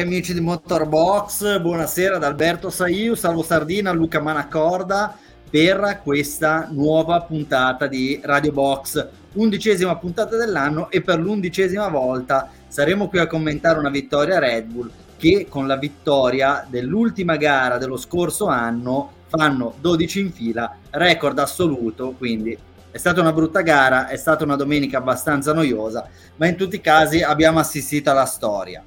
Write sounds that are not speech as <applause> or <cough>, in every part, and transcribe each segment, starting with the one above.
amici di Motorbox, buonasera ad Alberto Saiu, Salvo Sardina, Luca Manacorda per questa nuova puntata di Radio Box, undicesima puntata dell'anno e per l'undicesima volta saremo qui a commentare una vittoria Red Bull che con la vittoria dell'ultima gara dello scorso anno fanno 12 in fila, record assoluto, quindi è stata una brutta gara, è stata una domenica abbastanza noiosa, ma in tutti i casi abbiamo assistito alla storia.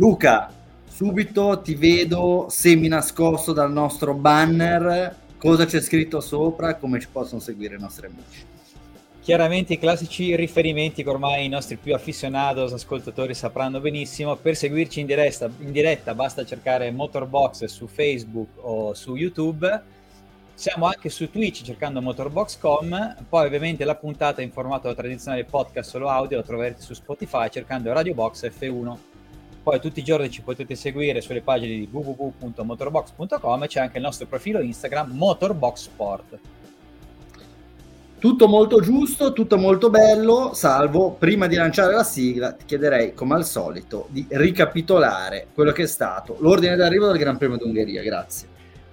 Luca, subito ti vedo semi nascosto dal nostro banner. Cosa c'è scritto sopra? Come ci possono seguire i nostri amici? Chiaramente i classici riferimenti che ormai i nostri più afficionados ascoltatori sapranno benissimo. Per seguirci in diretta, in diretta basta cercare Motorbox su Facebook o su YouTube. Siamo anche su Twitch cercando Motorbox.com, poi ovviamente la puntata in formato tradizionale podcast solo audio la troverete su Spotify cercando Radio Box F1. Poi tutti i giorni ci potete seguire sulle pagine di www.motorbox.com e c'è anche il nostro profilo Instagram Motorbox Sport. Tutto molto giusto, tutto molto bello, salvo prima di lanciare la sigla ti chiederei come al solito di ricapitolare quello che è stato l'ordine d'arrivo del Gran Premio d'Ungheria, grazie.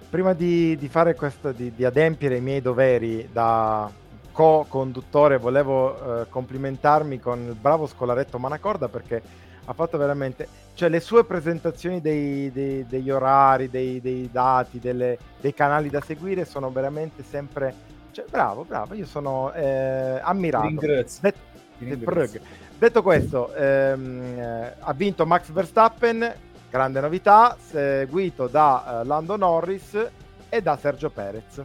Prima di, di fare questo, di, di, adempiere i miei doveri da co-conduttore, volevo eh, complimentarmi con il bravo scolaretto Manacorda perché ha fatto veramente, cioè le sue presentazioni dei, dei, degli orari, dei, dei dati, delle, dei canali da seguire sono veramente sempre, cioè, bravo, bravo, io sono eh, ammirato. Det, det, detto questo, ehm, eh, ha vinto Max Verstappen, grande novità, seguito da uh, Lando Norris e da Sergio Perez.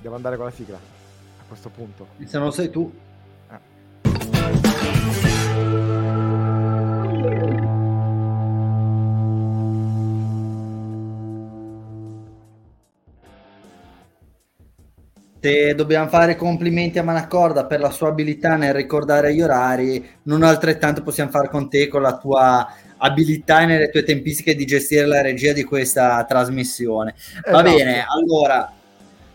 Devo andare con la sigla a questo punto. Se non sei tu. Se dobbiamo fare complimenti a Manacorda per la sua abilità nel ricordare gli orari, non altrettanto possiamo fare con te con la tua abilità e nelle tue tempistiche di gestire la regia di questa trasmissione. Va esatto. bene, allora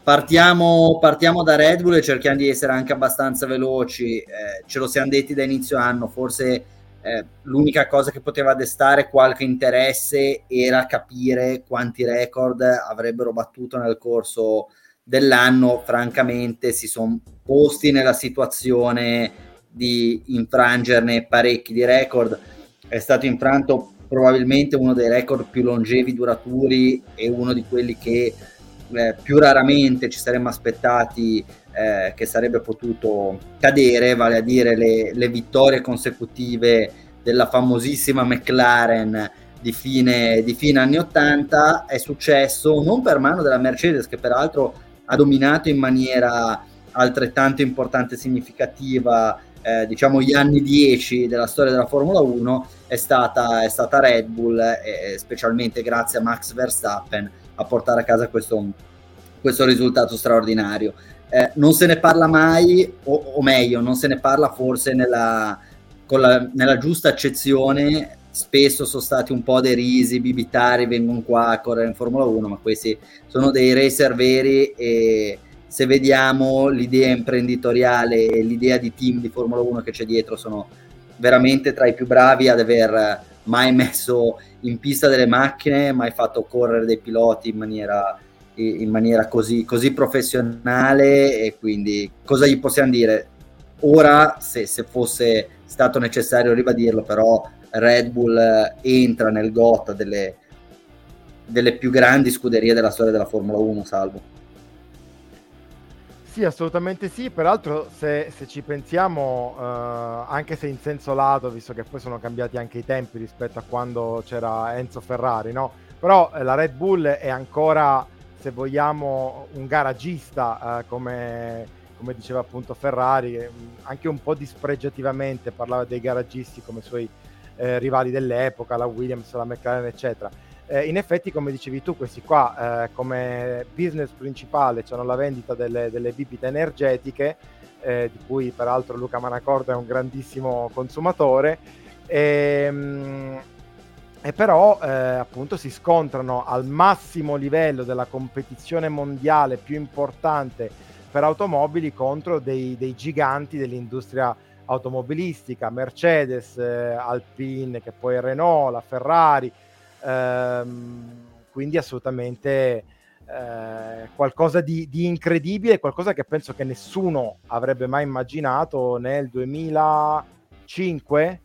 partiamo, partiamo, da Red Bull e cerchiamo di essere anche abbastanza veloci. Eh, ce lo siamo detti da inizio anno, forse eh, l'unica cosa che poteva destare qualche interesse era capire quanti record avrebbero battuto nel corso dell'anno, francamente, si sono posti nella situazione di infrangerne parecchi di record. È stato infranto probabilmente uno dei record più longevi, duraturi e uno di quelli che eh, più raramente ci saremmo aspettati eh, che sarebbe potuto cadere, vale a dire le, le vittorie consecutive della famosissima McLaren di fine, di fine anni 80 è successo non per mano della Mercedes che peraltro ha dominato in maniera altrettanto importante e significativa eh, diciamo gli anni 10 della storia della Formula 1 è stata, è stata Red Bull e specialmente grazie a Max Verstappen a portare a casa questo, questo risultato straordinario. Eh, non se ne parla mai, o, o, meglio, non se ne parla forse nella, la, nella giusta accezione spesso sono stati un po' derisi, bibitari, vengono qua a correre in Formula 1, ma questi sono dei racer veri e se vediamo l'idea imprenditoriale e l'idea di team di Formula 1 che c'è dietro sono veramente tra i più bravi ad aver mai messo in pista delle macchine, mai fatto correre dei piloti in maniera, in maniera così, così professionale e quindi cosa gli possiamo dire? Ora, se, se fosse stato necessario ribadirlo, però Red Bull eh, entra nel GOT delle, delle più grandi scuderie della storia della Formula 1, salvo. Sì, assolutamente sì. Peraltro, se, se ci pensiamo, eh, anche se in senso lato, visto che poi sono cambiati anche i tempi rispetto a quando c'era Enzo Ferrari, no? Però eh, la Red Bull è ancora, se vogliamo, un garagista, eh, come, come, diceva appunto Ferrari, anche un po' dispregiativamente parlava dei garagisti come suoi eh, rivali dell'epoca, la Williams, la McLaren, eccetera. Eh, in effetti, come dicevi tu, questi qua eh, come business principale hanno la vendita delle, delle bibite energetiche, eh, di cui peraltro Luca Manacorda è un grandissimo consumatore. E, ehm, e però eh, appunto si scontrano al massimo livello della competizione mondiale più importante per automobili contro dei, dei giganti dell'industria automobilistica, Mercedes, eh, Alpine, che poi Renault, la Ferrari, ehm, quindi assolutamente eh, qualcosa di, di, incredibile, qualcosa che penso che nessuno avrebbe mai immaginato nel 2005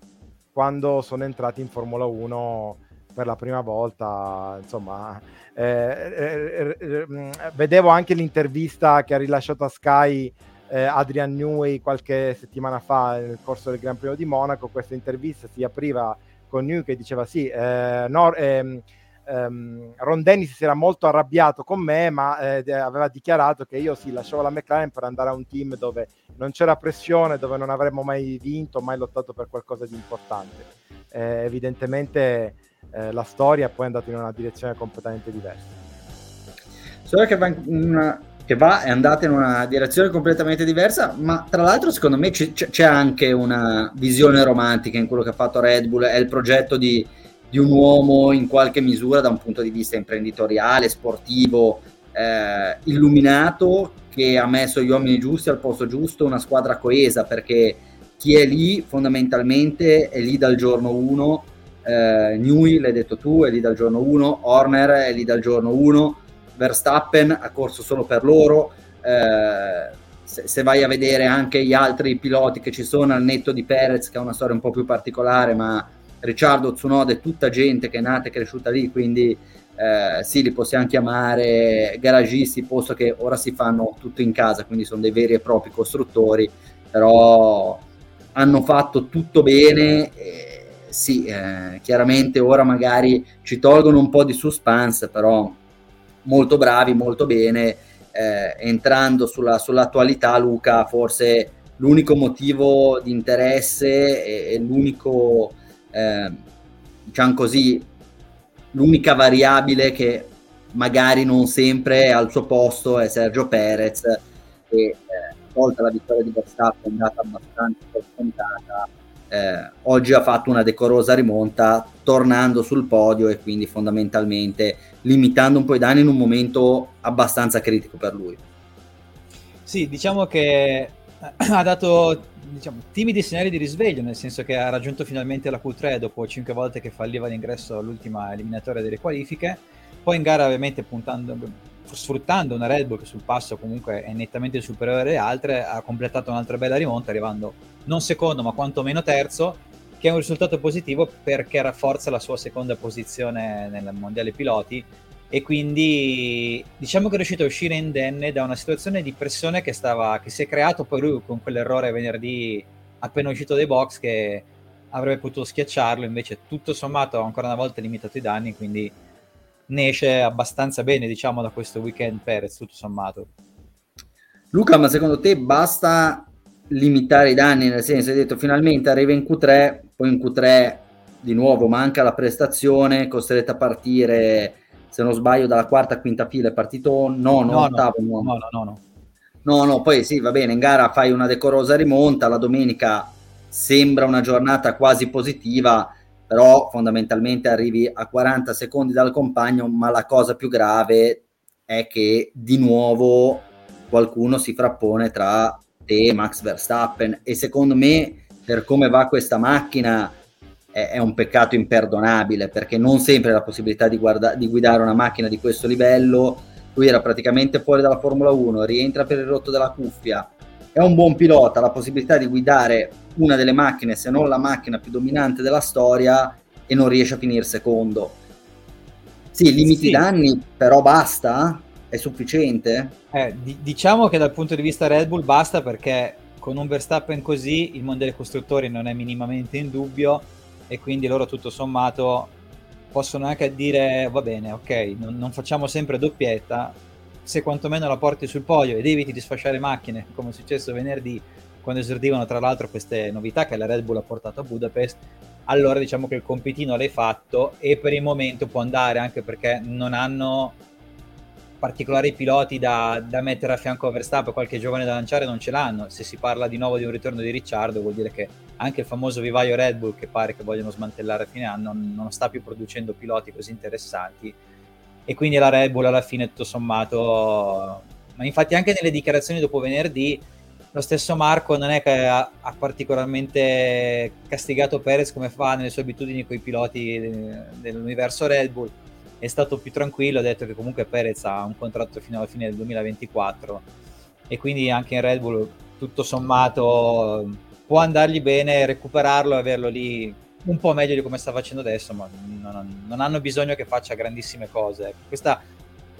quando sono entrati in Formula 1 per la prima volta, insomma, eh, eh, eh, mm, vedevo anche l'intervista che ha rilasciato a Sky eh, Adrian Newey qualche settimana fa nel corso del Gran Premio di Monaco, questa intervista si apriva con Newey che diceva sì, eh, no, ehm, ehm, Ron Dennis si era molto arrabbiato con me, ma eh, aveva dichiarato che io sì, lasciavo la McLaren per andare a un team dove non c'era pressione, dove non avremmo mai vinto, mai lottato per qualcosa di importante. Eh, evidentemente eh, la storia poi è andata in una direzione completamente diversa. Solo che va, una, che va è andata in una direzione completamente diversa, ma tra l'altro secondo me c- c'è anche una visione romantica in quello che ha fatto Red Bull, è il progetto di di un uomo in qualche misura da un punto di vista imprenditoriale, sportivo, eh, illuminato, che ha messo gli uomini giusti al posto giusto, una squadra coesa, perché chi è lì fondamentalmente è lì dal giorno 1, eh, Newey, l'hai detto tu, è lì dal giorno 1, Horner è lì dal giorno 1, Verstappen ha corso solo per loro, eh, se, se, vai a vedere anche gli altri piloti che ci sono al netto di Perez, che ha una storia un po' più particolare, ma Ricciardo Tsunoda è tutta gente che è nata e cresciuta lì, quindi eh, sì, li possiamo chiamare garagisti, posto che ora si fanno tutto in casa, quindi sono dei veri e propri costruttori, però hanno fatto tutto bene. Eh, sì, eh, chiaramente ora magari ci tolgono un po' di suspense, però molto bravi, molto bene. Eh, entrando sulla, sull'attualità, Luca, forse l'unico motivo di interesse e, e l'unico eh, diciamo così, l'unica variabile che magari non sempre è al suo posto è Sergio Perez e eh, tolta la vittoria di Verstappen andata abbastanza scontata eh, oggi ha fatto una decorosa rimonta tornando sul podio e quindi fondamentalmente limitando un po' i danni in un momento abbastanza critico per lui sì diciamo che <clears throat> ha dato diciamo, timidi segnali di risveglio, nel senso che ha raggiunto finalmente la Q3 dopo 5 volte che falliva l'ingresso all'ultima eliminatoria delle qualifiche. Poi in gara ovviamente puntando, sfruttando una Red Bull che sul passo comunque è nettamente superiore alle altre, ha completato un'altra bella rimonta arrivando non secondo ma quantomeno terzo, che è un risultato positivo perché rafforza la sua seconda posizione nel mondiale piloti e quindi diciamo che è riuscito a uscire indenne da una situazione di pressione che, stava, che si è creato poi lui con quell'errore venerdì appena uscito dai box che avrebbe potuto schiacciarlo invece tutto sommato ancora una volta limitato i danni quindi ne esce abbastanza bene diciamo da questo weekend Perez tutto sommato. Luca ma secondo te basta limitare i danni? Nel senso hai detto finalmente arriva in Q3 poi in Q3 di nuovo manca la prestazione costretta a partire se non sbaglio dalla quarta quinta fila è partito nono, no, ottavo, no, no, no, no. No, no, poi sì, va bene, in gara fai una decorosa rimonta, la domenica sembra una giornata quasi positiva, però fondamentalmente arrivi a 40 secondi dal compagno, ma la cosa più grave è che di nuovo qualcuno si frappone tra te e Max Verstappen e secondo me per come va questa macchina è, è un peccato imperdonabile perché non sempre la possibilità di, guarda- di guidare una macchina di questo livello. Lui era praticamente fuori dalla Formula 1, rientra per il rotto della cuffia, è un buon pilota, la possibilità di guidare una delle macchine, se non la macchina più dominante della storia, e non riesce a finire secondo. Sì, limiti sì. danni, però basta? È sufficiente? Eh, d- diciamo che dal punto di vista Red Bull basta perché con un Verstappen così il mondo dei costruttori non è minimamente in dubbio e quindi loro tutto sommato possono anche dire va bene, ok, non, non, facciamo sempre doppietta, se quantomeno la porti sul podio ed eviti di sfasciare macchine, come è successo venerdì quando esordivano tra l'altro queste novità che la Red Bull ha portato a Budapest, allora diciamo che il compitino l'hai fatto e per il momento può andare anche perché non hanno particolari piloti da, da, mettere a fianco a Verstappen, qualche giovane da lanciare non ce l'hanno. Se si parla di nuovo di un ritorno di Ricciardo, vuol dire che anche il famoso vivaio Red Bull, che pare che vogliono smantellare a fine anno, non sta più producendo piloti così interessanti. E quindi la Red Bull alla fine, tutto sommato, ma infatti anche nelle dichiarazioni dopo venerdì, lo stesso Marco non è che ha, particolarmente castigato Perez come fa nelle sue abitudini con i piloti dell'universo Red Bull, è stato più tranquillo, ha detto che comunque Perez ha un contratto fino alla fine del 2024 e quindi anche in Red Bull tutto sommato può andargli bene recuperarlo e averlo lì un po' meglio di come sta facendo adesso, ma non, non hanno bisogno che faccia grandissime cose. Questa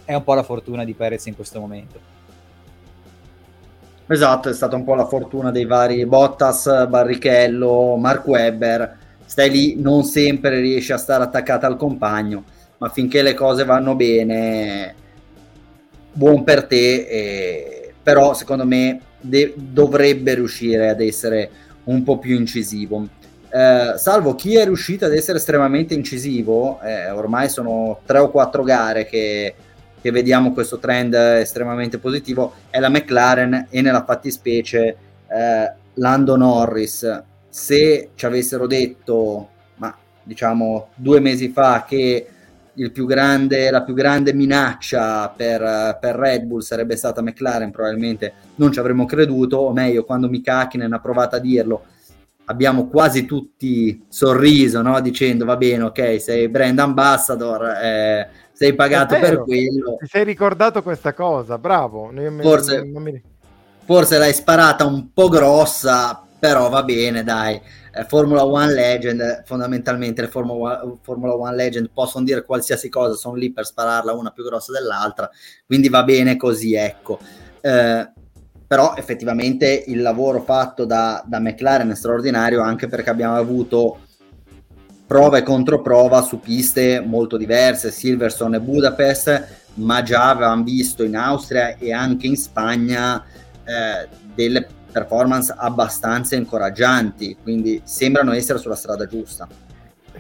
è un po' la fortuna di Perez in questo momento. Esatto, è stata un po' la fortuna dei vari Bottas, Barrichello, Mark Webber. Stai lì, non sempre riesci a stare attaccata al compagno, ma finché le cose vanno bene, buon per te. E... Però secondo me de- dovrebbe riuscire ad essere un po' più incisivo. Eh, salvo chi è riuscito ad essere estremamente incisivo, eh, ormai sono tre o quattro gare che che vediamo questo trend estremamente positivo è la McLaren e nella fattispecie eh, Lando Norris. Se ci avessero detto, ma diciamo due mesi fa, che più grande, la più grande minaccia per, per, Red Bull sarebbe stata McLaren, probabilmente non ci avremmo creduto, o meglio, quando Mika Hakkinen ha provato a dirlo, abbiamo quasi tutti sorriso, no? dicendo va bene, ok, sei brand ambassador, eh, sei pagato per quello. Ti sei ricordato questa cosa, bravo. Forse, mi... forse l'hai sparata un po' grossa, però va bene, dai. Eh, Formula One Legend, fondamentalmente le Formula, Formula One Legend possono dire qualsiasi cosa, sono lì per spararla una più grossa dell'altra, quindi va bene così, ecco. Eh, però effettivamente il lavoro fatto da, da McLaren è straordinario anche perché abbiamo avuto prova e controprova su piste molto diverse, Silverstone e Budapest, ma già avevamo visto in Austria e anche in Spagna eh, delle performance abbastanza incoraggianti, quindi sembrano essere sulla strada giusta.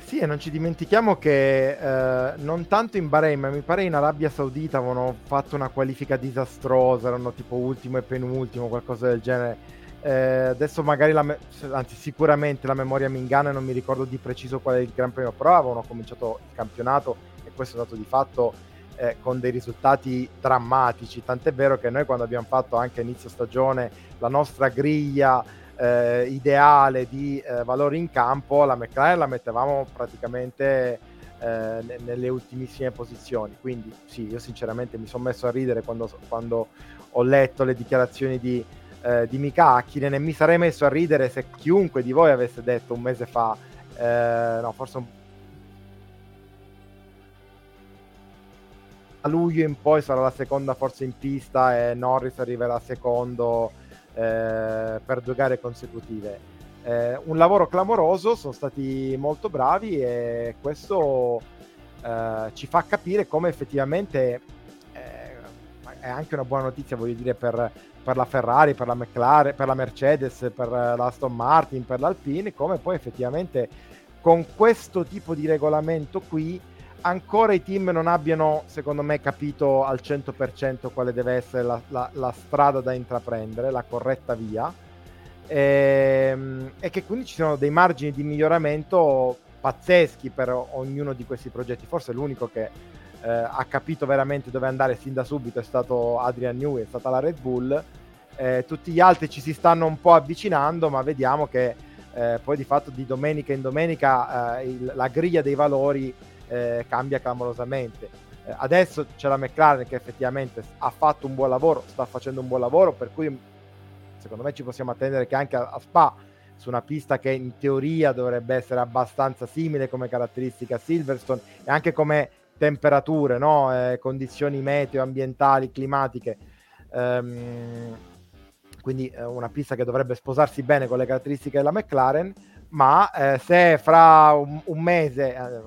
Sì, e non ci dimentichiamo che eh, non tanto in Bahrain, ma mi pare in Arabia Saudita avevano fatto una qualifica disastrosa, erano tipo ultimo e penultimo, qualcosa del genere. Eh, adesso magari, me- anzi sicuramente la memoria mi inganna e non mi ricordo di preciso qual è il Gran Premio, però avevano cominciato il campionato e questo è stato di fatto eh, con dei risultati drammatici, tant'è vero che noi quando abbiamo fatto anche a inizio stagione la nostra griglia eh, ideale di eh, valori in campo, la McLaren la mettevamo praticamente eh, nelle ultimissime posizioni. Quindi sì, io sinceramente mi sono messo a ridere quando, quando ho letto le dichiarazioni di, eh, di Mika Hakkinen e mi sarei messo a ridere se chiunque di voi avesse detto un mese fa, eh, no, forse un a luglio in poi sarà la seconda forza in pista e Norris arriverà secondo eh, per due gare consecutive. Eh, un lavoro clamoroso, sono stati molto bravi e questo eh, ci fa capire come effettivamente eh, è anche una buona notizia, voglio dire, per, per la Ferrari, per la McLaren, per la Mercedes, per l'Aston Martin, per l'Alpine, come poi effettivamente con questo tipo di regolamento qui ancora i team non abbiano, secondo me, capito al 100% quale deve essere la, la, la strada da intraprendere, la corretta via, e, ehm, e, che quindi ci sono dei margini di miglioramento pazzeschi per ognuno di questi progetti. Forse l'unico che eh, ha capito veramente dove andare sin da subito è stato Adrian Newey, è stata la Red Bull eh, tutti gli altri ci si stanno un po' avvicinando, ma vediamo che eh, poi di fatto di domenica in domenica eh, il, la griglia dei valori eh, cambia clamorosamente. Eh, adesso c'è la McLaren che effettivamente ha fatto un buon lavoro, sta facendo un buon lavoro, per cui secondo me ci possiamo attendere che anche a, a Spa, su una pista che in teoria dovrebbe essere abbastanza simile come caratteristica a Silverstone e anche come temperature, no? Eh, condizioni meteo, ambientali, climatiche. Um, quindi eh, una pista che dovrebbe sposarsi bene con le caratteristiche della McLaren, ma eh, se fra un, un mese, eh,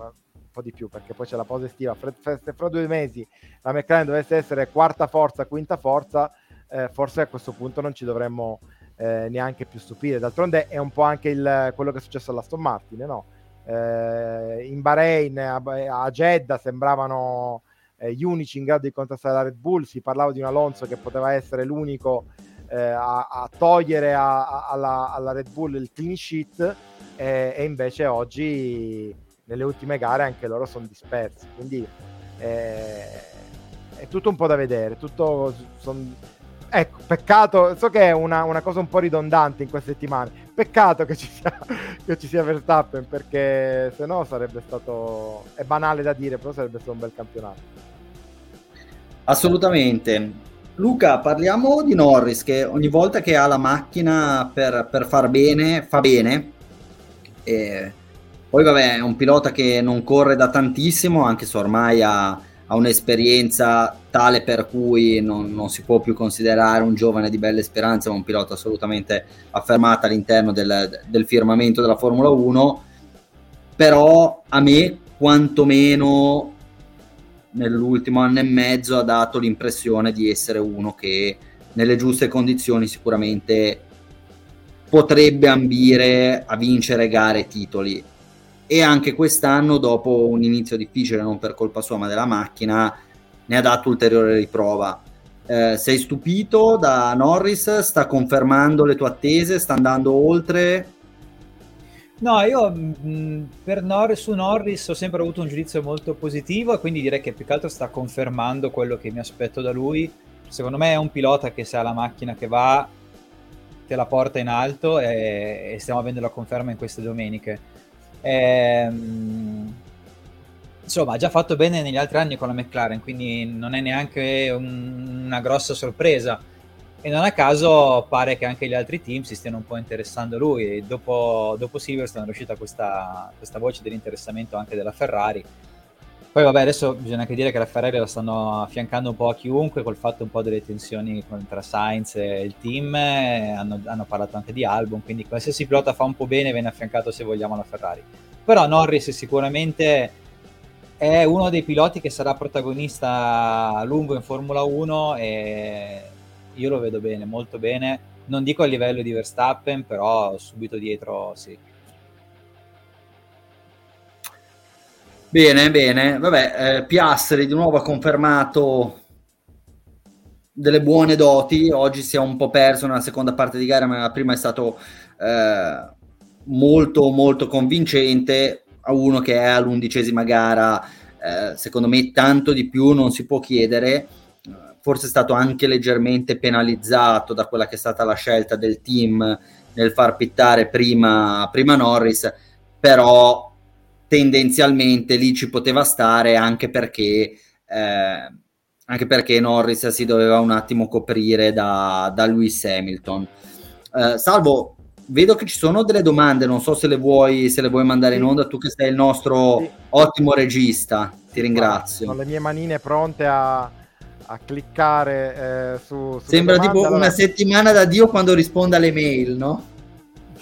po' di più perché poi c'è la pausa estiva, se fra due mesi la McLaren dovesse essere quarta forza, quinta forza, eh, forse a questo punto non ci dovremmo eh, neanche più stupire. D'altronde è un po' anche il, quello che è successo all'Aston Martin, no? Eh, in Bahrain, a, a Jeddah sembravano gli unici in grado di contrastare la Red Bull, si parlava di un Alonso che poteva essere l'unico eh, a, a, togliere a, alla, alla, Red Bull il clean sheet eh, e invece oggi nelle ultime gare anche loro sono dispersi quindi eh, è tutto un po' da vedere tutto son, ecco, peccato, so che è una, una, cosa un po' ridondante in queste settimane, peccato che ci sia, <laughs> che ci sia Verstappen perché se no sarebbe stato, è banale da dire, però sarebbe stato un bel campionato. Assolutamente. Luca, parliamo di Norris che ogni volta che ha la macchina per, per far bene, fa bene. E poi vabbè, è un pilota che non corre da tantissimo, anche se ormai ha ha un'esperienza tale per cui non, non, si può più considerare un giovane di belle speranze, ma un pilota assolutamente affermato all'interno del, del firmamento della Formula 1. Però a me, quantomeno nell'ultimo anno e mezzo, ha dato l'impressione di essere uno che nelle giuste condizioni sicuramente potrebbe ambire a vincere gare e titoli e anche quest'anno dopo un inizio difficile non per colpa sua ma della macchina ne ha dato ulteriore riprova eh, sei stupito da Norris sta confermando le tue attese sta andando oltre No, io mh, per Norris, su Norris ho sempre avuto un giudizio molto positivo e quindi direi che più che altro sta confermando quello che mi aspetto da lui. Secondo me è un pilota che se ha la macchina che va te la porta in alto e, e stiamo avendo la conferma in queste domeniche. Ehm, insomma, ha già fatto bene negli altri anni con la McLaren, quindi non è neanche un, una grossa sorpresa. E non a caso pare che anche gli altri team si stiano un po' interessando a lui. Dopo, dopo Silverstone è uscita questa, questa voce dell'interessamento anche della Ferrari poi vabbè, adesso bisogna anche dire che la Ferrari la stanno affiancando un po' a chiunque col fatto un po' delle tensioni tra Sainz e il team, hanno, hanno, parlato anche di album, quindi qualsiasi pilota fa un po' bene viene affiancato se vogliamo alla Ferrari. Però Norris sicuramente è uno dei piloti che sarà protagonista a lungo in Formula 1 e io lo vedo bene, molto bene. Non dico a livello di Verstappen, però subito dietro sì. Bene, bene. Vabbè, eh, Piastri di nuovo ha confermato delle buone doti. Oggi si è un po' perso nella seconda parte di gara, ma prima è stato eh, molto, molto convincente. A uno che è all'undicesima gara, eh, secondo me, tanto di più non si può chiedere. Forse è stato anche leggermente penalizzato da quella che è stata la scelta del team nel far pittare prima, prima Norris, però tendenzialmente lì ci poteva stare anche perché, eh, anche perché Norris si doveva un attimo coprire da, da Lewis Hamilton. Eh, salvo, vedo che ci sono delle domande, non so se le vuoi, se le vuoi mandare in onda, tu che sei il nostro sì. ottimo regista, ti ringrazio. Ho le mie manine pronte a, a cliccare eh, su, su Sembra tipo allora... una settimana da Dio quando risponde alle mail, no?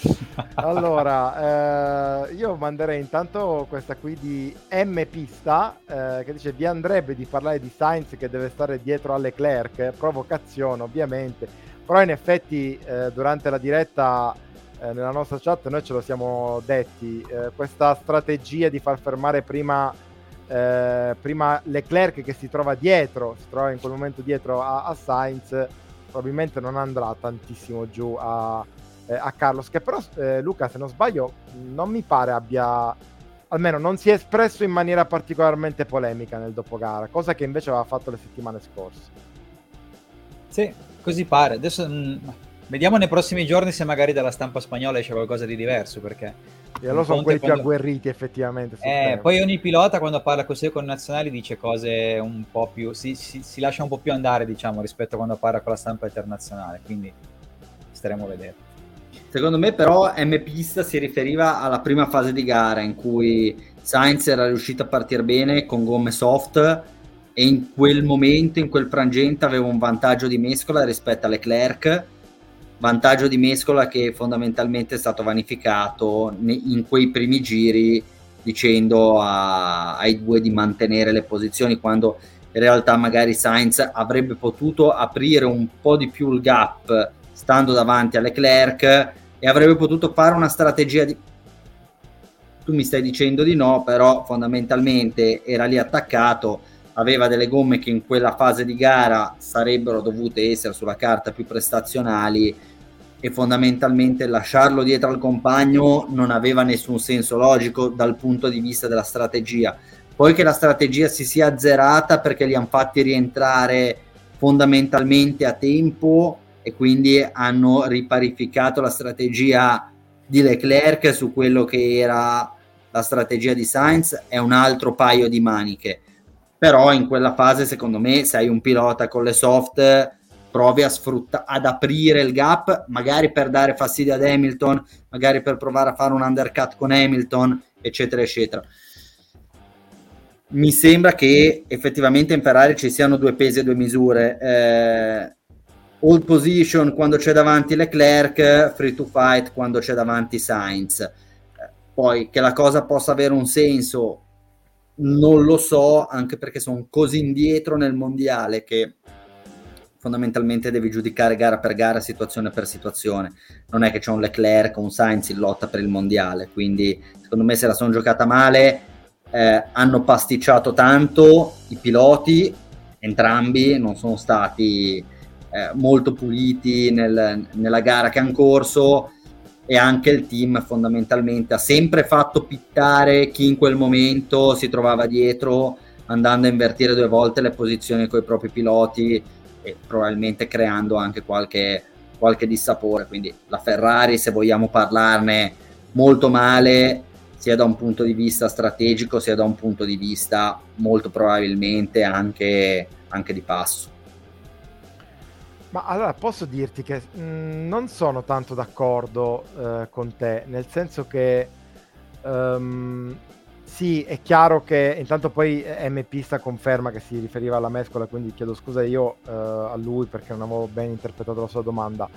<laughs> allora, eh, io manderei intanto questa qui di M Pista eh, che dice vi andrebbe di parlare di Sainz che deve stare dietro alle Leclerc, provocazione ovviamente, però in effetti eh, durante la diretta eh, nella nostra chat noi ce lo siamo detti, eh, questa strategia di far fermare prima, eh, prima Leclerc che si trova dietro, si trova in quel momento dietro a, a Sainz, probabilmente non andrà tantissimo giù a eh, a Carlos, che però eh, Luca, se non sbaglio, non mi pare abbia, almeno non si è espresso in maniera particolarmente polemica nel dopogara, cosa che invece aveva fatto le settimane scorse. Sì, così pare. Adesso mh, mm, vediamo nei prossimi giorni se magari dalla stampa spagnola esce qualcosa di diverso, perché... E allora sono quelli quando... più agguerriti effettivamente. Eh, poi ogni pilota quando parla con nazionali dice cose un po' più... Si, si, si lascia un po' più andare, diciamo, rispetto a quando parla con la stampa internazionale, quindi staremo a vedere. Secondo me però M Pista si riferiva alla prima fase di gara in cui Sainz era riuscito a partire bene con gomme soft e in quel momento, in quel frangente aveva un vantaggio di mescola rispetto a Leclerc, vantaggio di mescola che fondamentalmente è stato vanificato in quei primi giri dicendo a, ai due di mantenere le posizioni quando in realtà magari Sainz avrebbe potuto aprire un po' di più il gap stando davanti a Leclerc e avrebbe potuto fare una strategia di... Tu mi stai dicendo di no, però fondamentalmente era lì attaccato, aveva delle gomme che in quella fase di gara sarebbero dovute essere sulla carta più prestazionali e fondamentalmente lasciarlo dietro al compagno non aveva nessun senso logico dal punto di vista della strategia. Poi che la strategia si sia azzerata perché li hanno fatti rientrare fondamentalmente a tempo e quindi hanno riparificato la strategia di Leclerc su quello che era la strategia di Sainz è un altro paio di maniche. Però in quella fase secondo me se hai un pilota con le soft provi a sfruttare ad aprire il gap magari per dare fastidio ad Hamilton magari per provare a fare un undercut con Hamilton eccetera eccetera. Mi sembra che effettivamente in Ferrari ci siano due pesi e due misure. Eh, hold position quando c'è davanti Leclerc free to fight quando c'è davanti Sainz poi che la cosa possa avere un senso non lo so, anche perché sono così indietro nel mondiale che fondamentalmente devi giudicare gara per gara, situazione per situazione. Non è che c'è un Leclerc o un Sainz in lotta per il mondiale, quindi secondo me se la sono giocata male, eh, hanno pasticciato tanto i piloti, entrambi non sono stati eh, molto puliti nel, nella gara che hanno corso e anche il team fondamentalmente ha sempre fatto pittare chi in quel momento si trovava dietro andando a invertire due volte le posizioni con i propri piloti e probabilmente creando anche qualche, qualche dissapore. Quindi la Ferrari se vogliamo parlarne molto male sia da un punto di vista strategico sia da un punto di vista molto probabilmente anche, anche di passo ma allora posso dirti che mh, mm, non sono tanto d'accordo eh, con te, nel senso che um, sì, è chiaro che intanto poi MP sta conferma che si riferiva alla mescola, quindi chiedo scusa io uh, a lui perché non avevo ben interpretato la sua domanda.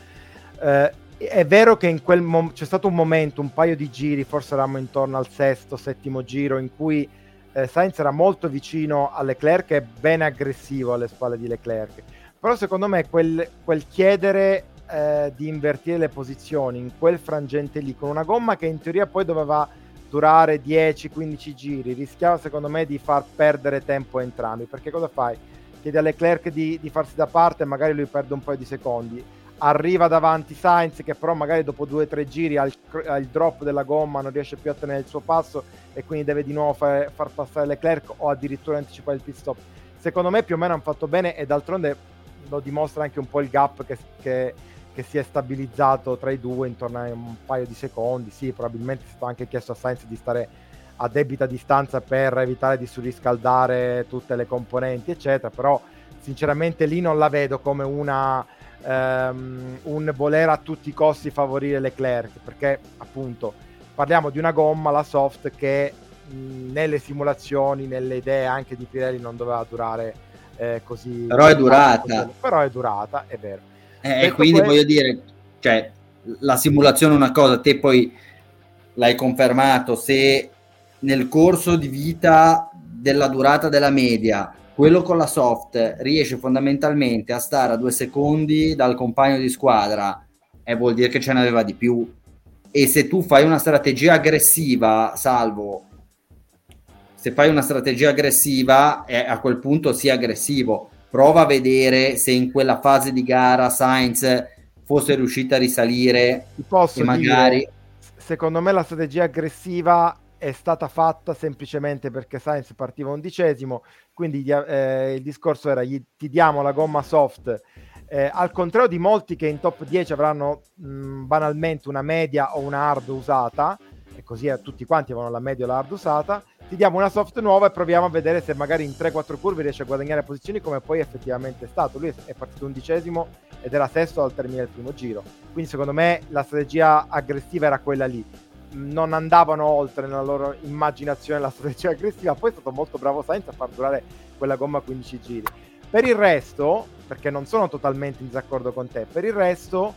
Uh, è vero che in quel mom- c'è stato un momento, un paio di giri, forse eravamo intorno al sesto, settimo giro, in cui eh, Sainz era molto vicino a Leclerc e ben aggressivo alle spalle di Leclerc però secondo me quel, quel chiedere eh, di invertire le posizioni in quel frangente lì, con una gomma che in teoria poi doveva durare 10-15 giri, rischiava secondo me di far perdere tempo a entrambi. Perché cosa fai? Chiedi a Leclerc di, di farsi da parte magari lui perde un paio di secondi. Arriva davanti Sainz che però magari dopo 2-3 giri al, al drop della gomma non riesce più a tenere il suo passo e quindi deve di nuovo far, far passare Leclerc o addirittura anticipare il pit stop. Secondo me più o meno hanno fatto bene e d'altronde lo dimostra anche un po' il gap che, che, che, si è stabilizzato tra i due intorno a un paio di secondi. Sì, probabilmente è stato anche chiesto a Sainz di stare a debita distanza per evitare di surriscaldare tutte le componenti, eccetera. Però, sinceramente, lì non la vedo come una, um, un voler a tutti i costi favorire Leclerc, perché appunto parliamo di una gomma, la soft, che mh, nelle simulazioni, nelle idee anche di Pirelli non doveva durare eh, così... Però è durata. Però è durata, è vero. Eh, e quindi questo... voglio dire, cioè, la simulazione è una cosa, te poi l'hai confermato, se nel corso di vita della durata della media quello con la soft riesce fondamentalmente a stare a due secondi dal compagno di squadra e vuol dire che ce n'aveva di più e se tu fai una strategia aggressiva salvo se fai una strategia aggressiva, eh, a quel punto sia aggressivo. Prova a vedere se in quella fase di gara Sainz fosse riuscita a risalire posso e magari... Dire, secondo me la strategia aggressiva è stata fatta semplicemente perché Sainz partiva undicesimo, quindi eh, il discorso era gli, ti diamo la gomma soft, eh, al contrario di molti che in top 10 avranno mh, banalmente una media o una hard usata, e così a tutti quanti avevano la media o la hard usata, ti diamo una soft nuova e proviamo a vedere se magari in 3-4 curve riesce a guadagnare posizioni come poi effettivamente è stato. Lui è partito undicesimo ed era sesto al termine del primo giro. Quindi secondo me la strategia aggressiva era quella lì. Non andavano oltre nella loro immaginazione la strategia aggressiva, poi è stato molto bravo Sainz a far durare quella gomma 15 giri. Per il resto, perché non sono totalmente in disaccordo con te, per il resto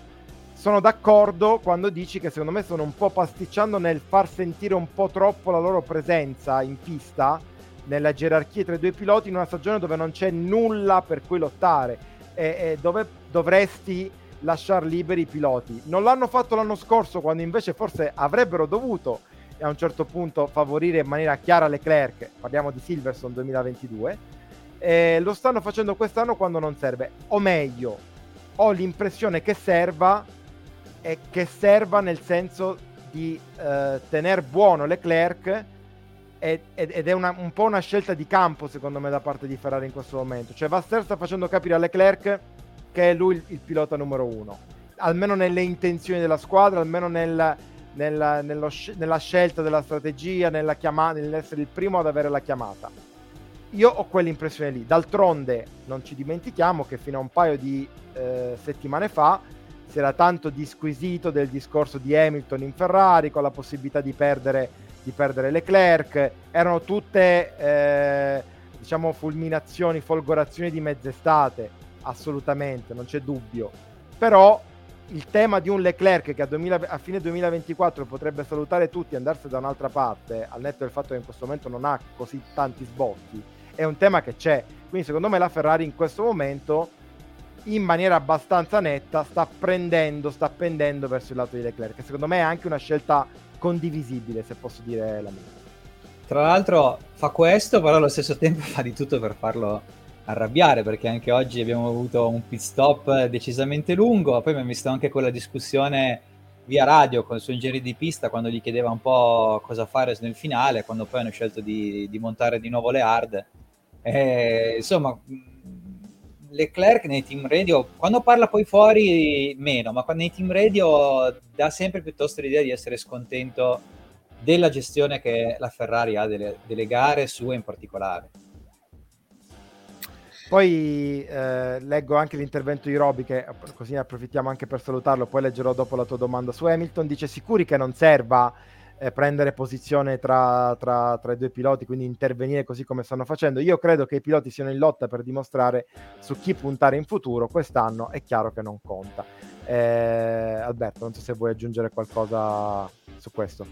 sono d'accordo quando dici che secondo me sono un po' pasticciando nel far sentire un po' troppo la loro presenza in pista nella gerarchia tra i due piloti in una stagione dove non c'è nulla per cui lottare e, e dove dovresti lasciare liberi i piloti. Non l'hanno fatto l'anno scorso quando invece forse avrebbero dovuto a un certo punto favorire in maniera chiara Leclerc, parliamo di Silverstone 2022, e lo stanno facendo quest'anno quando non serve, o meglio, ho l'impressione che serva e che serva nel senso di eh, tenere buono Leclerc ed è una, un po' una scelta di campo secondo me da parte di Ferrari in questo momento. Cioè Vaster sta facendo capire a Leclerc che è lui il, il pilota numero uno, almeno nelle intenzioni della squadra, almeno nel, nella, nello, nella, scelta della strategia, nella chiamata, nell'essere il primo ad avere la chiamata. Io ho quell'impressione lì. D'altronde non ci dimentichiamo che fino a un paio di eh, settimane fa si era tanto disquisito del discorso di Hamilton in Ferrari con la possibilità di perdere di perdere Leclerc, erano tutte eh, diciamo fulminazioni, folgorazioni di mezz'estate, assolutamente, non c'è dubbio. Però il tema di un Leclerc che a, 2000, a, fine 2024 potrebbe salutare tutti e andarsene da un'altra parte, al netto del fatto che in questo momento non ha così tanti sbocchi, è un tema che c'è. Quindi secondo me la Ferrari in questo momento in maniera abbastanza netta sta prendendo, sta pendendo verso il lato di Leclerc. Secondo me è anche una scelta condivisibile, se posso dire la mia. Tra l'altro fa questo, però allo stesso tempo fa di tutto per farlo arrabbiare, perché anche oggi abbiamo avuto un pit stop decisamente lungo, poi abbiamo visto anche quella discussione via radio con i suoi ingegneri di pista quando gli chiedeva un po' cosa fare nel finale, quando poi hanno scelto di, di montare di nuovo le hard. E, insomma, Leclerc nei team radio, quando parla poi fuori meno, ma nei team radio dà sempre piuttosto l'idea di essere scontento della gestione che la Ferrari ha delle, delle gare sue in particolare. Poi eh, leggo anche l'intervento di Roby, che così ne approfittiamo anche per salutarlo, poi leggerò dopo la tua domanda su Hamilton. Dice sicuri che non serva eh, prendere posizione tra, tra, tra, i due piloti, quindi intervenire così come stanno facendo. Io credo che i piloti siano in lotta per dimostrare su chi puntare in futuro. Quest'anno è chiaro che non conta. Eh, Alberto, non so se vuoi aggiungere qualcosa su questo.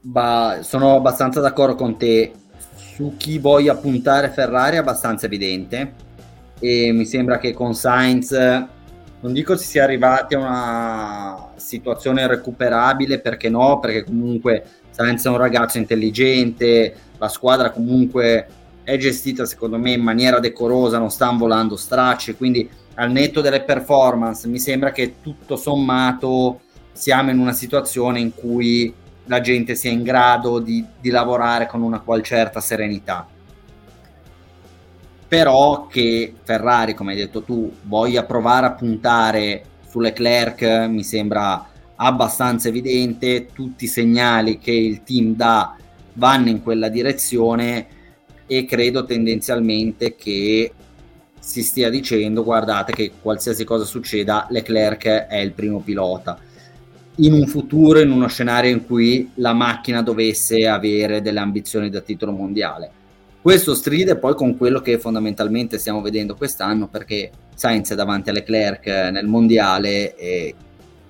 Bah, sono abbastanza d'accordo con te. Su chi voglia puntare Ferrari è abbastanza evidente. E mi sembra che con Sainz non dico si sia arrivati a una situazione recuperabile, perché no, perché comunque Sainz è un ragazzo intelligente, la squadra comunque è gestita secondo me in maniera decorosa, non stanno volando stracci, quindi al netto delle performance mi sembra che tutto sommato siamo in una situazione in cui la gente sia in grado di, di lavorare con una qual certa serenità però che Ferrari, come hai detto tu, voglia provare a puntare su Leclerc mi sembra abbastanza evidente, tutti i segnali che il team dà vanno in quella direzione e credo tendenzialmente che si stia dicendo guardate che qualsiasi cosa succeda Leclerc è il primo pilota. In un futuro in uno scenario in cui la macchina dovesse avere delle ambizioni da titolo mondiale questo stride poi con quello che fondamentalmente stiamo vedendo quest'anno perché Sainz è davanti a Leclerc nel mondiale e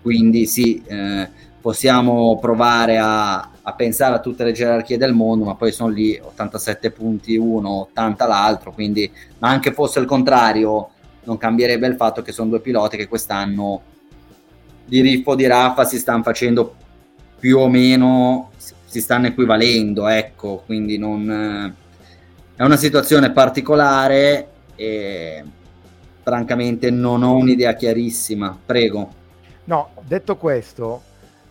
quindi sì, eh, possiamo provare a, a, pensare a tutte le gerarchie del mondo, ma poi sono lì 87 punti uno, 80 l'altro, quindi ma anche fosse il contrario non cambierebbe il fatto che sono due piloti che quest'anno di Riffo di Raffa si stanno facendo più o meno, si stanno equivalendo, ecco, quindi non è una situazione particolare e francamente non ho un'idea chiarissima. Prego. No, detto questo,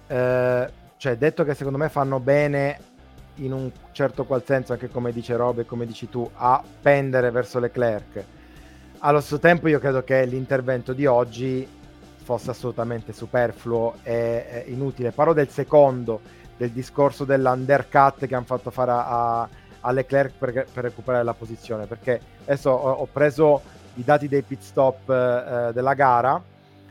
eh, cioè detto che secondo me fanno bene in un certo qual senso, anche come dice Rob e come dici tu, a pendere verso Leclerc. Allo stesso tempo io credo che l'intervento di oggi fosse assolutamente superfluo e, inutile. Parlo del secondo, del discorso dell'undercut che hanno fatto fare a a Leclerc per, per recuperare la posizione perché adesso ho, ho preso i dati dei pit stop eh, della gara.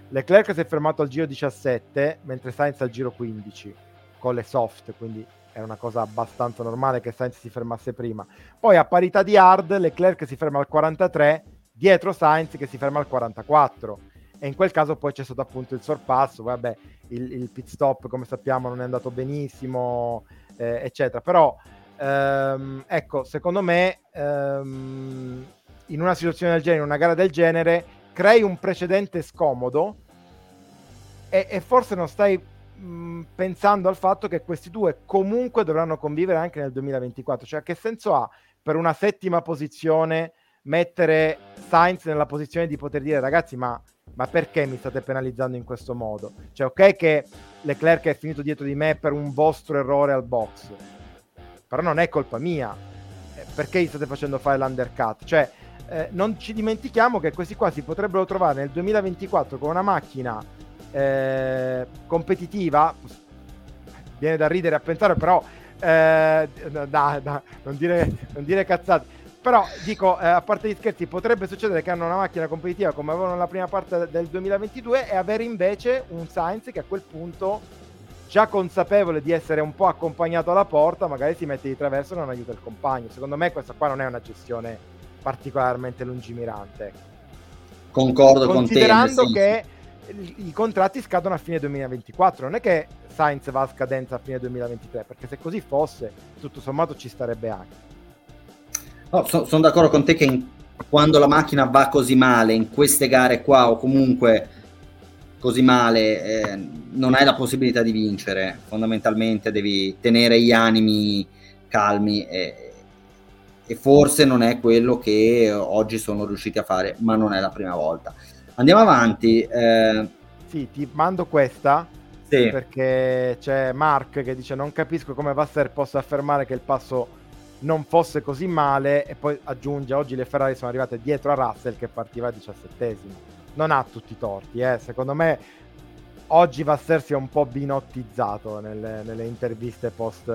Leclerc si è fermato al giro 17 mentre Sainz al giro 15 con le soft quindi è una cosa abbastanza normale che Sainz si fermasse prima. Poi a parità di hard Leclerc si ferma al 43 dietro Sainz che si ferma al 44 e in quel caso poi c'è stato appunto il sorpasso vabbè il, il pit stop come sappiamo non è andato benissimo eh, eccetera. Però ehm, ecco, secondo me ehm, in una situazione del genere, in una gara del genere, crei un precedente scomodo e, e forse non stai mh, pensando al fatto che questi due comunque dovranno convivere anche nel 2024. Cioè, che senso ha per una settima posizione mettere Sainz nella posizione di poter dire ragazzi ma, ma, perché mi state penalizzando in questo modo? Cioè ok che Leclerc è finito dietro di me per un vostro errore al box però non è colpa mia, eh, perché gli state facendo fare l'undercut? Cioè, eh, non ci dimentichiamo che questi qua si potrebbero trovare nel 2024 con una macchina eh, competitiva, viene da ridere a pensare, però eh, da, da, non, dire, non dire cazzate. Però dico, eh, a parte gli scherzi, potrebbe succedere che hanno una macchina competitiva come avevano nella prima parte del 2022 e avere invece un Sainz che a quel punto, già consapevole di essere un po' accompagnato alla porta, magari si mette di traverso e non aiuta il compagno. Secondo me questa qua non è una gestione particolarmente lungimirante. Concordo con te. Considerando che i contratti scadono a fine 2024, non è che Sainz va a scadenza a fine 2023, perché se così fosse, tutto sommato ci starebbe anche. No, so, sono d'accordo con te che in, quando la macchina va così male in queste gare qua o comunque così male eh, non hai la possibilità di vincere, fondamentalmente devi tenere gli animi calmi e, e forse non è quello che oggi sono riusciti a fare, ma non è la prima volta. Andiamo avanti. Eh... Sì, ti mando questa sì. perché c'è Mark che dice non capisco come Vasser possa affermare che il passo non fosse così male e poi aggiunge oggi le Ferrari sono arrivate dietro a Russell che partiva a diciassettesimo. Non ha tutti i torti, eh. secondo me oggi Vasser si è un po' binottizzato nelle, nelle interviste post,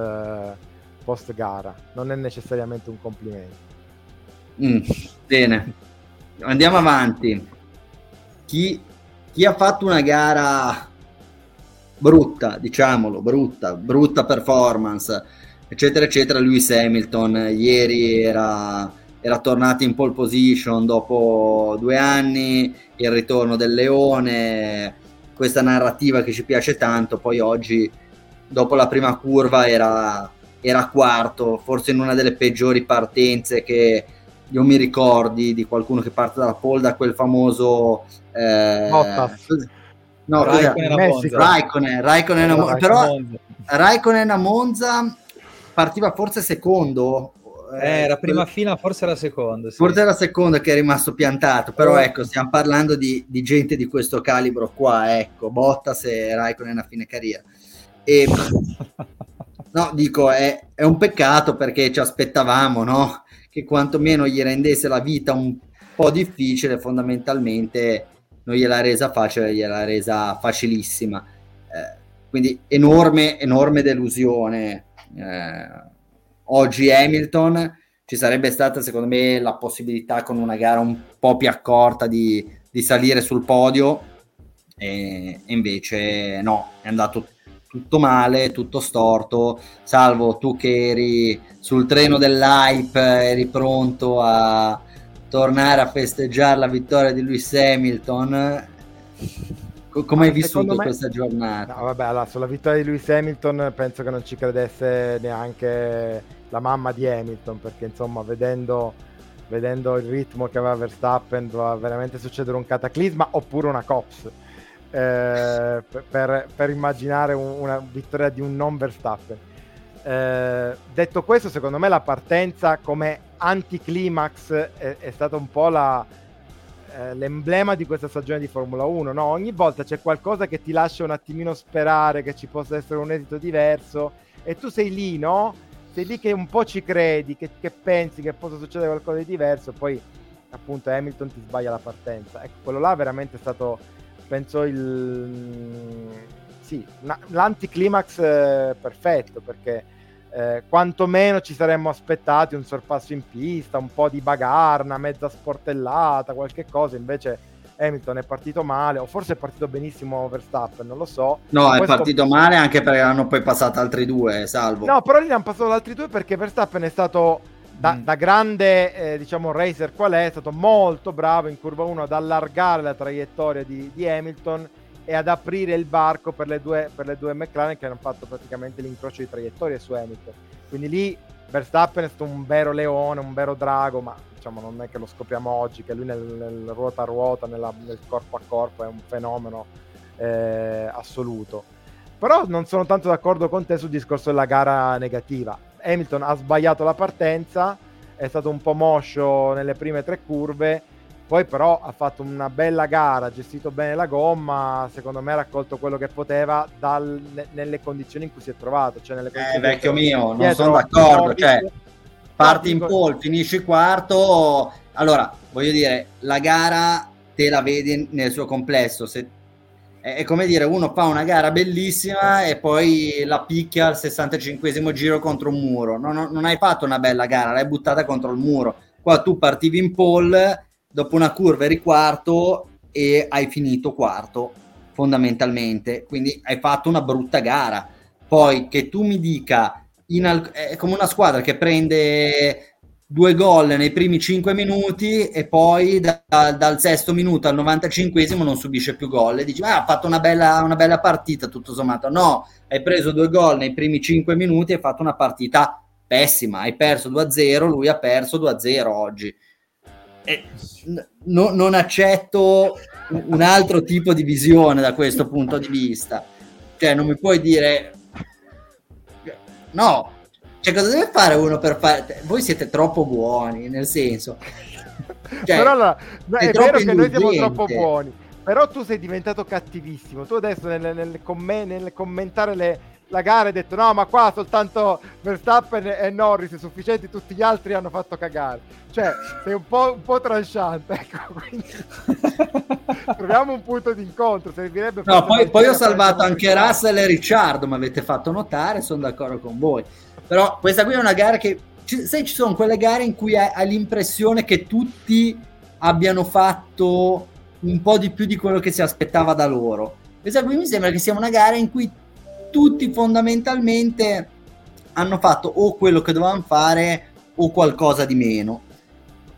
post, gara, non è necessariamente un complimento. Mm, bene, andiamo avanti chi, chi ha fatto una gara brutta, diciamolo, brutta, brutta performance, eccetera, eccetera, Lewis Hamilton ieri era, era tornato in pole position dopo due anni, il ritorno del leone, questa narrativa che ci piace tanto, poi oggi dopo la prima curva era, era quarto, forse in una delle peggiori partenze che io mi ricordi di qualcuno che parte dalla pole da quel famoso eh, no, Raikkonen, Raikkonen, Raikkonen, no, però Raikkonen a Monza partiva forse secondo eh, era prima fila, forse era secondo. Sì. Forse era secondo che è rimasto piantato, però ecco, stiamo parlando di, di gente di questo calibro qua, ecco, Bottas e Raikkonen a fine carriera. E, <laughs> no, dico, è, è, un peccato perché ci aspettavamo, no? Che quantomeno gli rendesse la vita un po' difficile, fondamentalmente non gliel'ha resa facile, gliel'ha resa facilissima. Eh, quindi enorme, enorme delusione. Eh, oggi Hamilton ci sarebbe stata secondo me la possibilità con una gara un po' più accorta di, di salire sul podio e, invece no, è andato tutto male, tutto storto, salvo tu che eri sul treno dell'hype, eri pronto a, tornare a festeggiare la vittoria di Lewis Hamilton. Come hai vissuto me... questa giornata? No, vabbè, allora, sulla vittoria di Lewis Hamilton penso che non ci credesse neanche la mamma di Hamilton, perché insomma, vedendo, vedendo il ritmo che aveva Verstappen, doveva veramente succedere un cataclisma oppure una COPS. Eh, per, per, immaginare un, una vittoria di un non Verstappen. Eh, detto questo, secondo me la partenza come anticlimax è, è stata un po' la, eh, l'emblema di questa stagione di Formula 1. No? Ogni volta c'è qualcosa che ti lascia un attimino sperare che ci possa essere un esito diverso e tu sei lì, no? Sei lì che un po' ci credi, che, che pensi che possa succedere qualcosa di diverso, poi appunto Hamilton ti sbaglia la partenza. Ecco, quello là veramente è stato, penso, il... Sì, l'anticlimax eh, perfetto perché eh, quantomeno ci saremmo aspettati un sorpasso in pista, un po' di bagarre, una mezza sportellata, qualche cosa, invece Hamilton è partito male, o forse è partito benissimo Verstappen, non lo so. No, è partito scop- male anche perché hanno poi passato altri due, salvo. No, però lì hanno passato altri due perché Verstappen è stato da, mm. da grande, eh, diciamo, racer qual è, è stato molto bravo in curva 1 ad allargare la traiettoria di, di Hamilton e ad aprire il barco per le, due, per le due McLaren che hanno fatto praticamente l'incrocio di traiettorie su Hamilton. Quindi lì Verstappen è stato un vero leone, un vero drago, ma diciamo non è che lo scopriamo oggi, che lui nel, nel ruota a ruota, nella, nel corpo a corpo è un fenomeno eh, assoluto. Però non sono tanto d'accordo con te sul discorso della gara negativa. Hamilton ha sbagliato la partenza, è stato un po' moscio nelle prime tre curve, poi però ha fatto una bella gara, ha gestito bene la gomma, secondo me ha raccolto quello che poteva dal, ne, nelle condizioni in cui si è trovato. Cioè nelle eh, vecchio mio, non sono d'accordo. Cioè, parti in pole, finisci quarto. Allora, voglio dire, la gara te la vedi nel suo complesso. Se, è, come dire, uno fa una gara bellissima e poi la picchia al 65 giro contro un muro. Non, non hai fatto una bella gara, l'hai buttata contro il muro. Qua tu partivi in pole dopo una curva eri quarto e hai finito quarto fondamentalmente, quindi hai fatto una brutta gara. Poi che tu mi dica, al- è come una squadra che prende due gol nei primi cinque minuti e poi da- dal sesto minuto al 95 non subisce più gol e dici, ah, ha fatto una bella, una bella partita tutto sommato. No, hai preso due gol nei primi cinque minuti e hai fatto una partita pessima, hai perso 2-0, lui ha perso 2-0 oggi eh, no, non accetto un altro tipo di visione da questo punto di vista. Cioè, non mi puoi dire no, cioè, cosa deve fare uno per fare? Voi siete troppo buoni, nel senso. Cioè, però allora, è vero che noi siamo troppo buoni, però tu sei diventato cattivissimo. Tu adesso nel, nel, comm- nel commentare le, la gara hai detto no ma qua soltanto Verstappen e Norris sufficienti tutti gli altri hanno fatto cagare. Cioè sei un po', un po tranchante <laughs> ecco quindi <laughs> troviamo un punto di incontro servirebbe no poi, poi ho salvato anche Russell e Ricciardo mi avete fatto notare sono d'accordo con voi. Però questa qui è una gara che sai ci sono quelle gare in cui hai, hai l'impressione che tutti abbiano fatto un po' di più di quello che si aspettava da loro. Questa qui mi sembra che sia una gara in cui tutti fondamentalmente hanno fatto o quello che dovevano fare o qualcosa di meno.